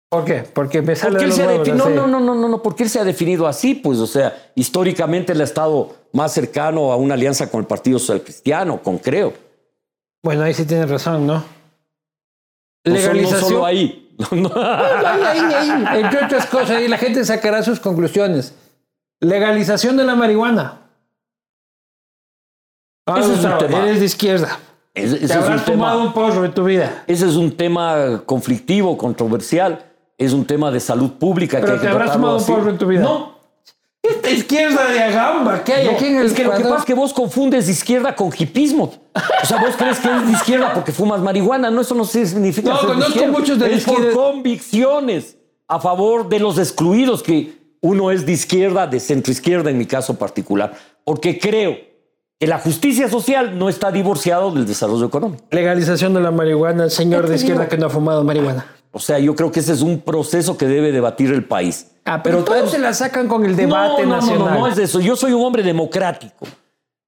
¿Por qué? Porque me sale Porque de él los huevos definido, así. no, no, no, no, no, porque él se ha definido así, pues, o sea, históricamente él ha estado más cercano a una alianza con el Partido Social Cristiano, con Creo. Bueno, ahí sí tienes razón, ¿no? Legalización. No solo ahí. No. Ahí, ahí, ahí. Entre otras cosas, y la gente sacará sus conclusiones. Legalización de la marihuana. Ah, Ese es un tema. eres de izquierda. Ese Te es un habrás tema- fumado un porro en tu vida. Ese es un tema conflictivo, controversial. Es un tema de salud pública Pero que hay te que habrás fumado un porro en tu vida. No, Esta izquierda de Agamba que hay no, aquí en el es que lo que Ecuador. pasa es que vos confundes izquierda con hipismo. O sea, vos crees que eres de izquierda porque fumas marihuana. No, eso no significa No, ser de conozco izquierda. muchos de Es por izquierda. convicciones a favor de los excluidos, que uno es de izquierda, de centroizquierda en mi caso particular, porque creo que la justicia social no está divorciado del desarrollo económico. Legalización de la marihuana, señor ¿Qué de izquierda digo? que no ha fumado marihuana. O sea, yo creo que ese es un proceso que debe debatir el país. Ah, pero, todos se la sacan con el debate no, no, nacional. No, no, no es eso. Yo soy un hombre democrático.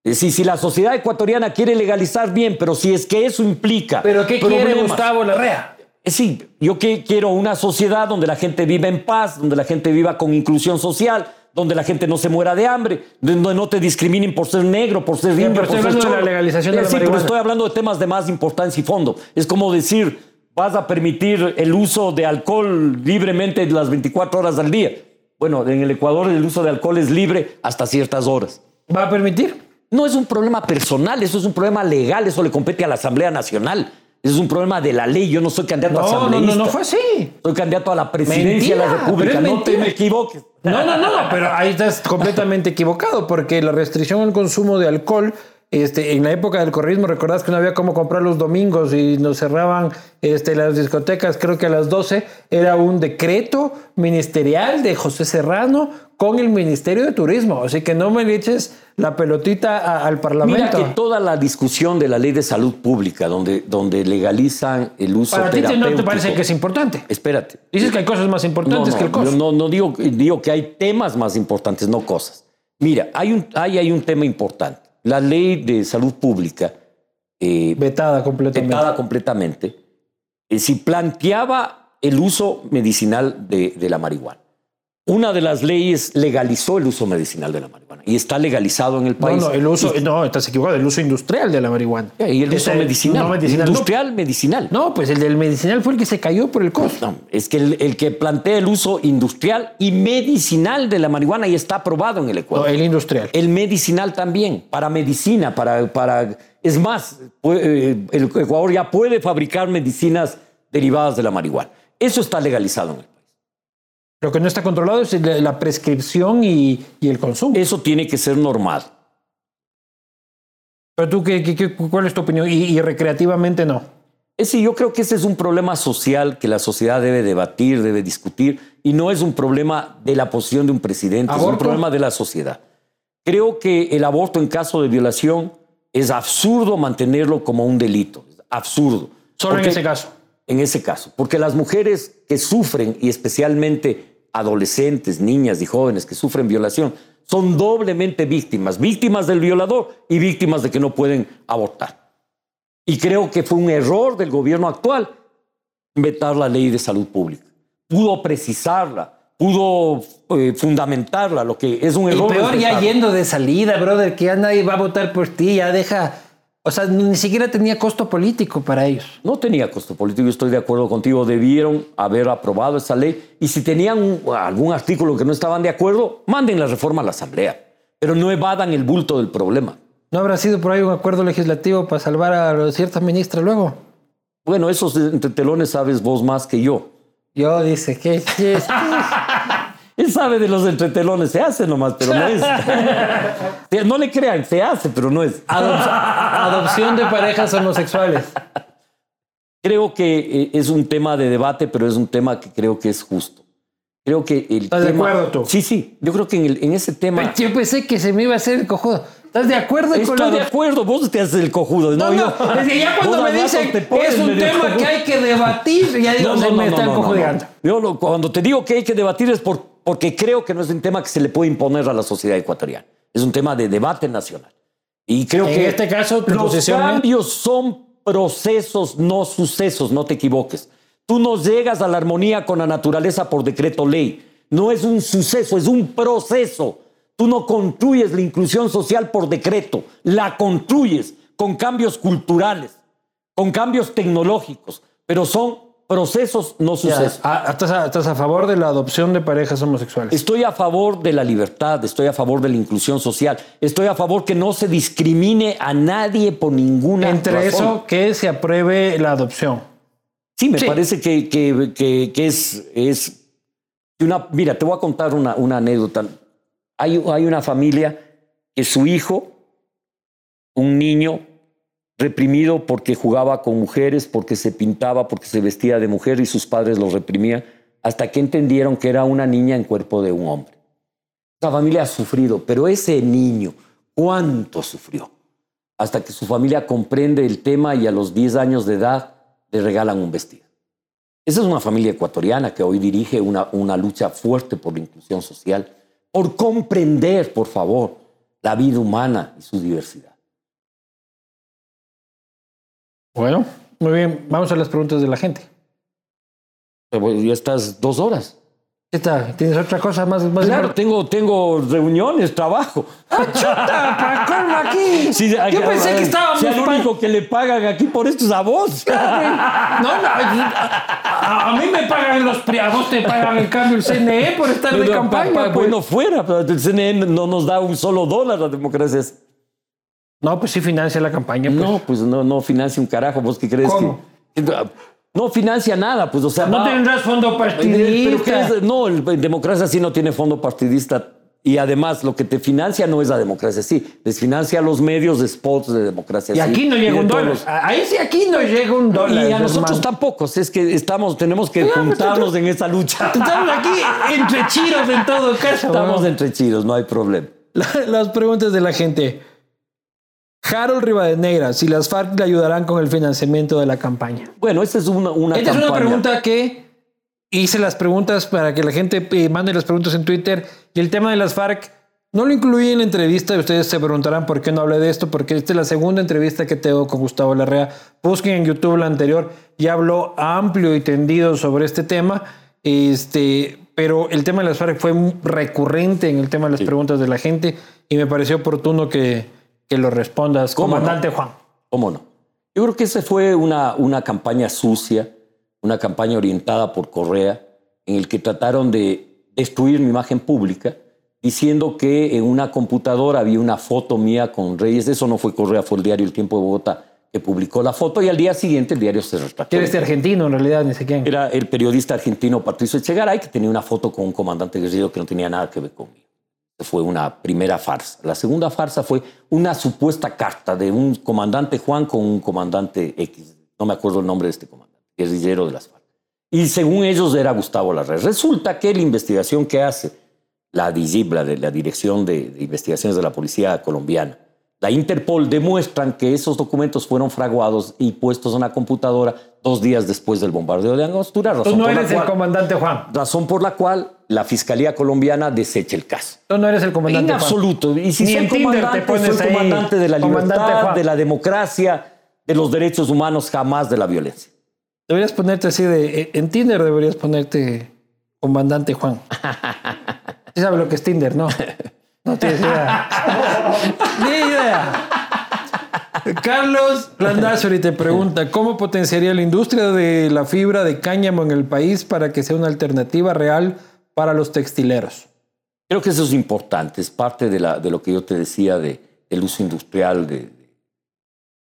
Es decir, si la sociedad ecuatoriana quiere legalizar bien, pero si es que eso implica. ¿Pero qué quiere problemas- Gustavo Larrea? Eh, Sí, yo que quiero una sociedad donde la gente viva en paz, donde la gente viva con inclusión social, donde la gente no se muera de hambre, donde no te discriminen por ser negro, por ser indio, por ser hablando de la legalización de Eh, la sí, pero estoy hablando de temas de más importancia y fondo. Es como decir, vas a permitir el uso de alcohol libremente las 24 horas al día. Bueno, en el Ecuador el uso de alcohol es libre hasta ciertas horas. ¿Va a permitir? No es un problema personal, eso es un problema legal, eso le compete a la Asamblea Nacional. Eso es un problema de la ley. Yo no soy candidato a No, no, asambleísta. no, no fue así. Soy candidato a la presidencia de la República. No te me equivoques. No, no, no, pero ahí estás completamente equivocado, porque la restricción al consumo de alcohol, este, en la época del corrismo, recordás que no había cómo comprar los domingos y nos cerraban este, las discotecas, creo que a las 12, era un decreto ministerial de José Serrano con el Ministerio de Turismo. Así que no me le eches la pelotita a- al Mira Parlamento. que toda la discusión de la ley de salud pública, donde, donde legalizan el uso Para ti no te parece que es importante. Espérate. Dices que hay cosas más importantes no, que el costo. yo no, no digo, digo que hay temas más importantes, no cosas. Mira, hay un, hay, hay un tema importante. La ley de salud pública, eh, Vetada completamente. vetada completamente, eh, si planteaba el uso medicinal de, de la marihuana. Una de las leyes legalizó el uso medicinal de la marihuana y está legalizado en el No, país. no, el uso, no, estás equivocado, el uso industrial de la marihuana. Y el uso medicinal. no medicinal, no. Industrial, medicinal. No, pues el del medicinal fue el que se cayó por el costo. No, es que el, el que plantea el uso industrial y medicinal de la marihuana y está aprobado en el No, Ecuador. el industrial. El medicinal también, para medicina, para, para... Es más, eh, el Ecuador ya puede fabricar medicinas derivadas de la marihuana. Eso está legalizado en el país. Lo que no está controlado es la prescripción y, el consumo. Eso tiene que ser normal. Pero tú, ¿qué, cuál es tu opinión? Y, recreativamente no. Es sí, yo creo que ese es un problema social que la sociedad debe debatir, debe discutir, y no es un problema de la posición de un presidente, es un problema de la sociedad. Creo que el aborto en caso de violación es absurdo mantenerlo como un delito, absurdo. Solo en ese caso. En ese caso, porque las mujeres que sufren, y especialmente adolescentes, niñas y jóvenes que sufren violación, son doblemente víctimas, víctimas del violador y víctimas de que no pueden abortar. Y creo que fue un error del gobierno actual vetar la ley de salud pública. Pudo precisarla, pudo eh, fundamentarla, lo que es un error. Y peor ya yendo de salida, brother, que ya nadie va a votar por ti, ya deja o sea, ni siquiera tenía costo político para ellos. No tenía costo político, estoy de acuerdo contigo. Debieron haber aprobado esa ley. Y si tenían algún artículo que no estaban de acuerdo, manden la reforma a la Asamblea. Pero no evadan el bulto del problema. ¿No habrá sido por ahí un acuerdo legislativo para salvar a cierta ministra luego? Bueno, esos entretelones sabes vos más que yo. Yo dice que... Él sabe de los entretelones, se hace nomás, pero no es. no le crean, se hace, pero no es. adopción de parejas homosexuales. Creo que eh, es un tema de debate, pero es un tema que creo que es justo. Creo que el ¿Estás de acuerdo tú? Sí, sí. Yo creo que en, ese tema... Yo pensé que se me iba a hacer el cojudo. ¿Estás de acuerdo Estoy con de acuerdo. Vos te haces el cojudo. No, no. ya cuando me dicen es un tema que hay que debatir, ya digo, se me están cojudeando. Yo cuando te digo que hay que debatir es por porque creo que no es un tema que se le puede imponer a la sociedad ecuatoriana. Es un tema de debate nacional. Y creo que en este caso los cambios son procesos, no sucesos, no te equivoques. Tú no llegas a la armonía con la naturaleza por decreto ley. No es un suceso, es un proceso. Tú no construyes la inclusión social por decreto, la construyes con cambios culturales, con cambios tecnológicos, pero son procesos, no sucesos. Ah, ¿Estás a, favor de la adopción de parejas homosexuales? Estoy a favor de la libertad, estoy a favor de la inclusión social, estoy a favor que no se discrimine a nadie por ninguna Entre eso, que se apruebe la adopción. Sí, me parece que, que, que, es, es una... Mira, te voy a contar una, una anécdota. Hay, hay una familia que su hijo, un niño, reprimido porque jugaba con mujeres, porque se pintaba, porque se vestía de mujer y sus padres lo reprimían, hasta que entendieron que era una niña en cuerpo de un hombre. La familia ha sufrido, pero ese niño, ¿cuánto sufrió? Hasta que su familia comprende el tema y a los 10 años de edad le regalan un vestido. Esa es una familia ecuatoriana que hoy dirige una, una lucha fuerte por la inclusión social, por comprender, por favor, la vida humana y su diversidad. Bueno, muy bien. Vamos a las preguntas de la gente. Ya estás dos horas. ¿Qué tal? ¿Tienes otra cosa más? más claro, tengo, tengo reuniones, trabajo. ¡Ah, chuta! ¿Para colmo aquí? Sí, Yo pensé que estábamos... Si el único que le pagan aquí por esto es a vos. No, no. A, mí me pagan los... A vos te pagan en cambio el CNE por estar de campaña. pues. Bueno, fuera. Pero el CNE no nos da un solo dólar a democracia. No, pues sí financia la campaña. Pues. No, pues no, no financia un carajo. ¿Vos qué crees que.? No financia nada, pues, o sea. No tendrás fondo partidista. no, en democracia sí no tiene fondo partidista. Y además, lo que te financia no es la democracia, sí. Desfinancia los medios de spots de democracia. Y aquí no llega un dólar. Ahí sí, aquí no llega un dólar. Y a nosotros tampoco. Es que estamos, tenemos que juntarnos en esa lucha. Estamos aquí entre chiros en todo caso. Estamos entre chiros, no hay problema. las preguntas de la gente. Harold Rivadeneira, si las FARC le ayudarán con el financiamiento de la campaña. Bueno, esta es una, una Esta es una pregunta que hice las preguntas para que la gente eh, mande las preguntas en Twitter y el tema de las FARC no lo incluí en la entrevista y ustedes se preguntarán por qué no hablé de esto, porque esta es la segunda entrevista que tengo con Gustavo Larrea. Busquen en YouTube la anterior y habló amplio y tendido sobre este tema. Este, pero el tema de las FARC fue recurrente en el tema de las preguntas de la gente y me pareció oportuno que, que lo respondas, comandante Juan. ¿Cómo no? Yo creo que esa fue una, una campaña sucia, una campaña orientada por Correa, en el que trataron de destruir mi imagen pública, diciendo que en una computadora había una foto mía con Reyes. Eso no fue Correa, fue el diario El Tiempo de Bogotá, que publicó la foto y al día siguiente el diario se retractó. Era este argentino en realidad, ni sé quién. Era el periodista argentino Patricio Echegaray que tenía una foto con un comandante guerrillero que no tenía nada que ver conmigo. Fue una primera farsa. La segunda farsa fue una supuesta carta de un comandante Juan con un comandante X. No me acuerdo el nombre de este comandante, guerrillero de las FARC. Y según ellos era Gustavo Larrea. Resulta que la investigación que hace la DIGIP, la, de la Dirección de Investigaciones de la Policía Colombiana, la Interpol demuestran que esos documentos fueron fraguados y puestos en la computadora dos días después del bombardeo de Angostura. Tú no eres el comandante Juan. Razón por la cual la Fiscalía colombiana desecha el caso. Tú no eres el comandante En Juan. absoluto. Y si Ni soy te comandante, pones soy ahí, comandante de la libertad, de la democracia, de los derechos humanos, jamás de la violencia. Deberías ponerte así de... eh, En Tinder deberías ponerte comandante Juan. Sí sabes lo que es Tinder, ¿no? No tienes idea. Ni idea. Carlos Landazuri te pregunta, ¿cómo potenciaría la industria de la fibra de cáñamo en el país para que sea una alternativa real para los textileros? Creo que eso es importante, es parte de, la, de lo que yo te decía de, del uso industrial de,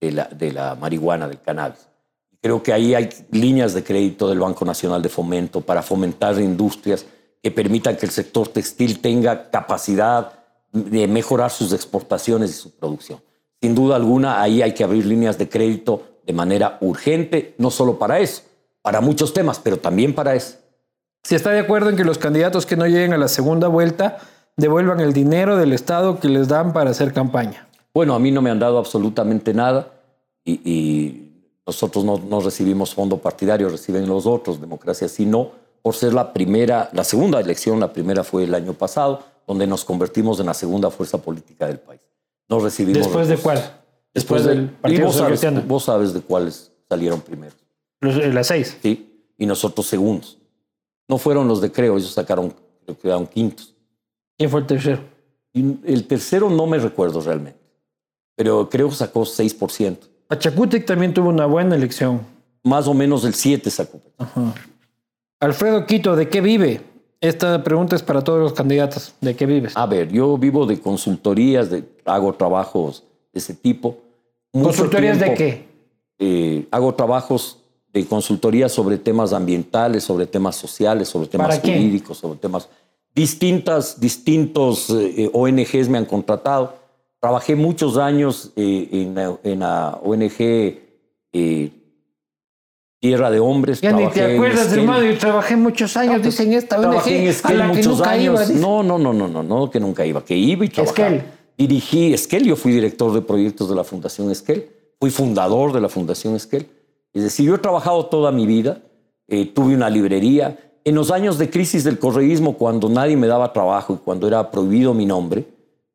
de, la, de la marihuana, del cannabis. Creo que ahí hay líneas de crédito del Banco Nacional de Fomento para fomentar industrias que permitan que el sector textil tenga capacidad de mejorar sus exportaciones y su producción. Sin duda alguna, ahí hay que abrir líneas de crédito de manera urgente, no solo para eso, para muchos temas, pero también para eso. Si está de acuerdo en que los candidatos que no lleguen a la segunda vuelta devuelvan el dinero del Estado que les dan para hacer campaña. Bueno, a mí no me han dado absolutamente nada y, y nosotros no, no, recibimos fondo partidario, reciben los otros, democracia sí no, por ser la primera, la segunda elección, la primera fue el año pasado, donde nos convertimos en la segunda fuerza política del país. No recibimos. ¿Después de cuál? Después, Después del Partido vos sabes, vos sabes de cuáles salieron primero. Los, las seis. Sí, y nosotros segundos. No fueron los de Creo, ellos sacaron, creo que quedaron quintos. ¿Quién fue el tercero? Y el tercero no me recuerdo realmente, pero creo que sacó 6%. Pachacútec también tuvo una buena elección. Más o menos el 7 sacó. Ajá. Alfredo Quito, ¿de qué vive? Esta pregunta es para todos los candidatos. ¿De qué vives? A ver, yo vivo de consultorías, de, hago trabajos de ese tipo. ¿Consultorías tiempo, de qué? Eh, hago trabajos de consultoría sobre temas ambientales, sobre temas sociales, sobre temas jurídicos, sobre temas... Distintas, distintos eh, ONGs me han contratado. Trabajé muchos años eh, en, la, en, la, ONG eh, Tierra de Hombres. Ya ni te acuerdas, hermano, yo trabajé muchos años, no, dicen esta ONG en Esquel a la que nunca años. iba. No, no, no, no, no, no, que nunca iba, que iba y trabajaba. Esquel. Dirigí Esquel, yo fui director de proyectos de la Fundación Esquel, fui fundador de la Fundación Esquel. Es decir, yo he trabajado toda mi vida, eh, tuve una librería. En los años de crisis del correísmo, cuando nadie me daba trabajo y cuando era prohibido mi nombre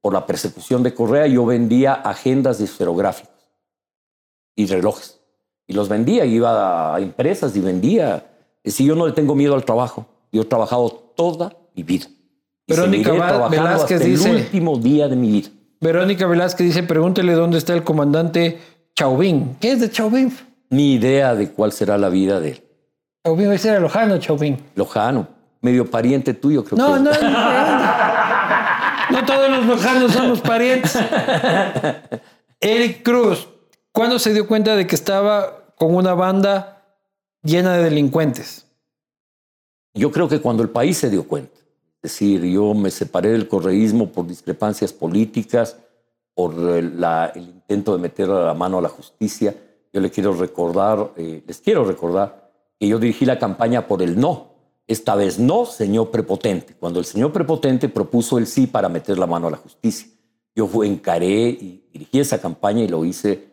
por la persecución de Correa, yo vendía agendas de esferográficos y relojes. Y los vendía, iba a empresas y vendía. Decir, yo no le tengo miedo al trabajo. Yo he trabajado toda mi vida. Y Verónica Velázquez hasta dice, el último día de mi vida. Verónica Velázquez dice, pregúntele dónde está el comandante Chauvin. ¿Qué es de Chauvin? Ni idea de cuál será la vida de él. Chauvin, ese era Lojano, Chauvin. Lojano, medio pariente tuyo, creo no, que. No, no, no todos los lojanos somos parientes. Eric Cruz, ¿cuándo se dio cuenta de que estaba con una banda llena de delincuentes? Yo creo que cuando el país se dio cuenta. Es decir, yo me separé del correísmo por discrepancias políticas, por la, el intento de meter la mano a la justicia. Yo le quiero recordar, eh, les quiero recordar que yo dirigí la campaña por el no. Esta vez no, señor prepotente. Cuando el señor prepotente propuso el sí para meter la mano a la justicia. Yo encaré y dirigí esa campaña y lo hice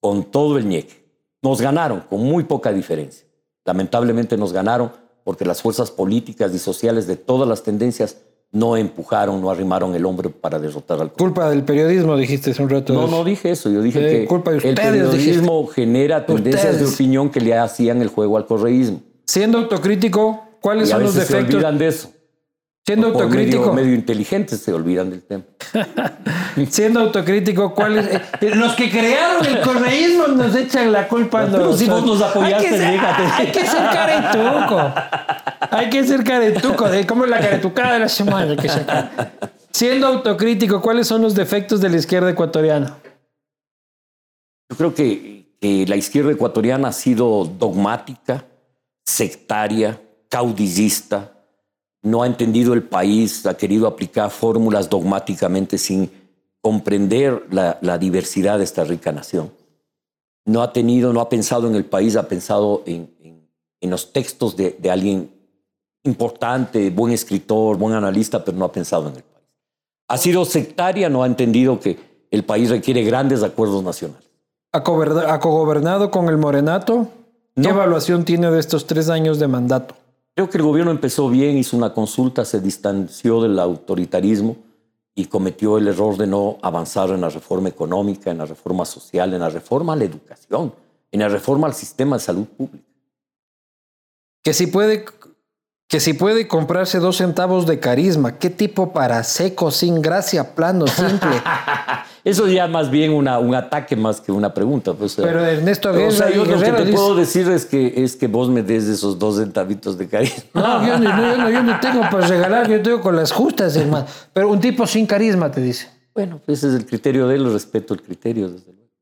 con todo el ñeque. Nos ganaron con muy poca diferencia. Lamentablemente nos ganaron porque las fuerzas políticas y sociales de todas las tendencias no empujaron, no arrimaron el hombro para derrotar al Culpa del periodismo, dijiste hace un rato. No, no dije eso. Yo dije Eh, que culpa de el periodismo genera tendencias de opinión que le hacían el juego al correísmo. Siendo autocrítico, ¿cuáles Y a son los veces se defectos? olvidan de eso. Siendo autocrítico, medio, medio inteligentes se olvidan del tema. siendo autocrítico, ¿cuáles? eh, los que crearon el correísmo nos echan la culpa. a Pero si vos nosotros. nos apoyaste, hay que ser, hay que ser caretuco. Hay que ser caretuco. De, ¿Cómo es la caretucada de la semana? Que care- Siendo autocrítico, ¿cuáles son los defectos de la izquierda ecuatoriana? Yo creo que, que la izquierda ecuatoriana ha sido dogmática, sectaria, caudillista, no ha entendido el país, ha querido aplicar fórmulas dogmáticamente sin comprender la, diversidad de esta rica nación. No ha tenido, no ha pensado en el país, ha pensado en, los textos de, de, alguien importante, buen escritor, buen analista, pero no ha pensado en el país. Ha sido sectaria, no ha entendido que el país requiere grandes acuerdos nacionales. ¿Ha cogobernado con el Morenato? ¿Qué evaluación tiene de estos tres años de mandato? Creo que el gobierno empezó bien, hizo una consulta, se distanció del autoritarismo y cometió el error de no avanzar en la reforma económica, en la reforma social, en la reforma a la educación, en la reforma al sistema de salud pública. Que si puede que si puede comprarse dos centavos de carisma, ¿qué tipo para seco, sin gracia, plano, simple? Eso ya más bien una, un ataque más que una pregunta. Pues, Pero Ernesto o sea, yo lo que te puedo decir es que, es que vos me des esos dos centavitos de carisma. No, yo, no, yo no tengo para regalar, yo tengo con las justas, hermano. Pero un tipo sin carisma, te dice. Bueno, pues ese es el criterio de él, respeto el criterio, desde luego.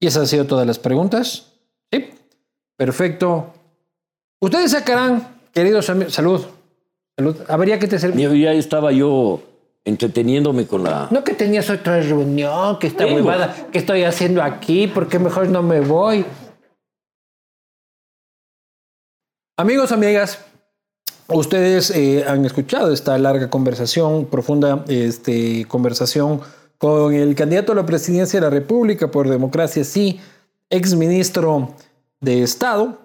¿Y esas han sido todas las preguntas? Sí. Perfecto. Ustedes sacarán Queridos amigos, salud. Salud. Habría que te servir. Ya estaba yo entreteniéndome con la. No que tenías otra reunión, que está huevada, ¿qué estoy haciendo aquí? ¿Por qué mejor no me voy? Amigos, amigas, ustedes eh, han escuchado esta larga conversación, profunda este, conversación con el candidato a la presidencia de la República por democracia, sí, ex ministro de Estado,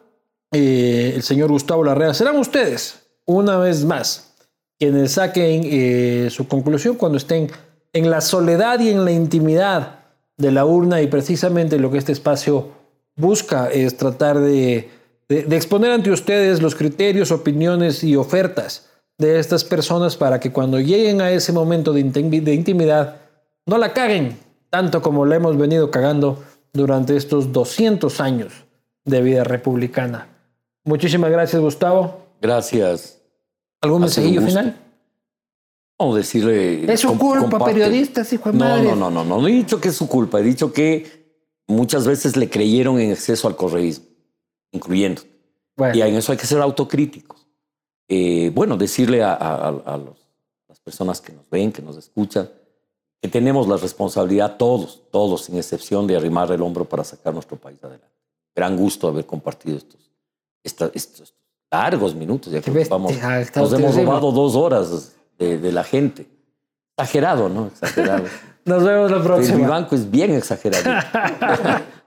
eh, el señor Gustavo Larrea, serán ustedes, una vez más, quienes saquen eh, su conclusión cuando estén en la soledad y en la intimidad de la urna y precisamente lo que este espacio busca es tratar de, exponer ante ustedes los criterios, opiniones y ofertas de estas personas para que cuando lleguen a ese momento de, de intimidad no la caguen tanto como la hemos venido cagando durante estos 200 años de vida republicana. Muchísimas gracias, Gustavo. Gracias. ¿Algún mensajillo final? A decirle. Es su culpa, periodistas, hijo de no, No, no, no, no. No he dicho que es su culpa. He dicho que muchas veces le creyeron en exceso al correísmo, incluyendo. Y en eso hay que ser autocríticos. Eh, bueno, decirle a, las personas que nos ven, que nos escuchan, que tenemos la responsabilidad, todos, todos, sin excepción, de arrimar el hombro para sacar nuestro país adelante. Gran gusto haber compartido estos estos largos minutos. Ya que vamos, nos hemos robado dos horas de, la gente. Exagerado, ¿no? Exagerado. nos vemos la próxima. Mi banco es bien exagerado.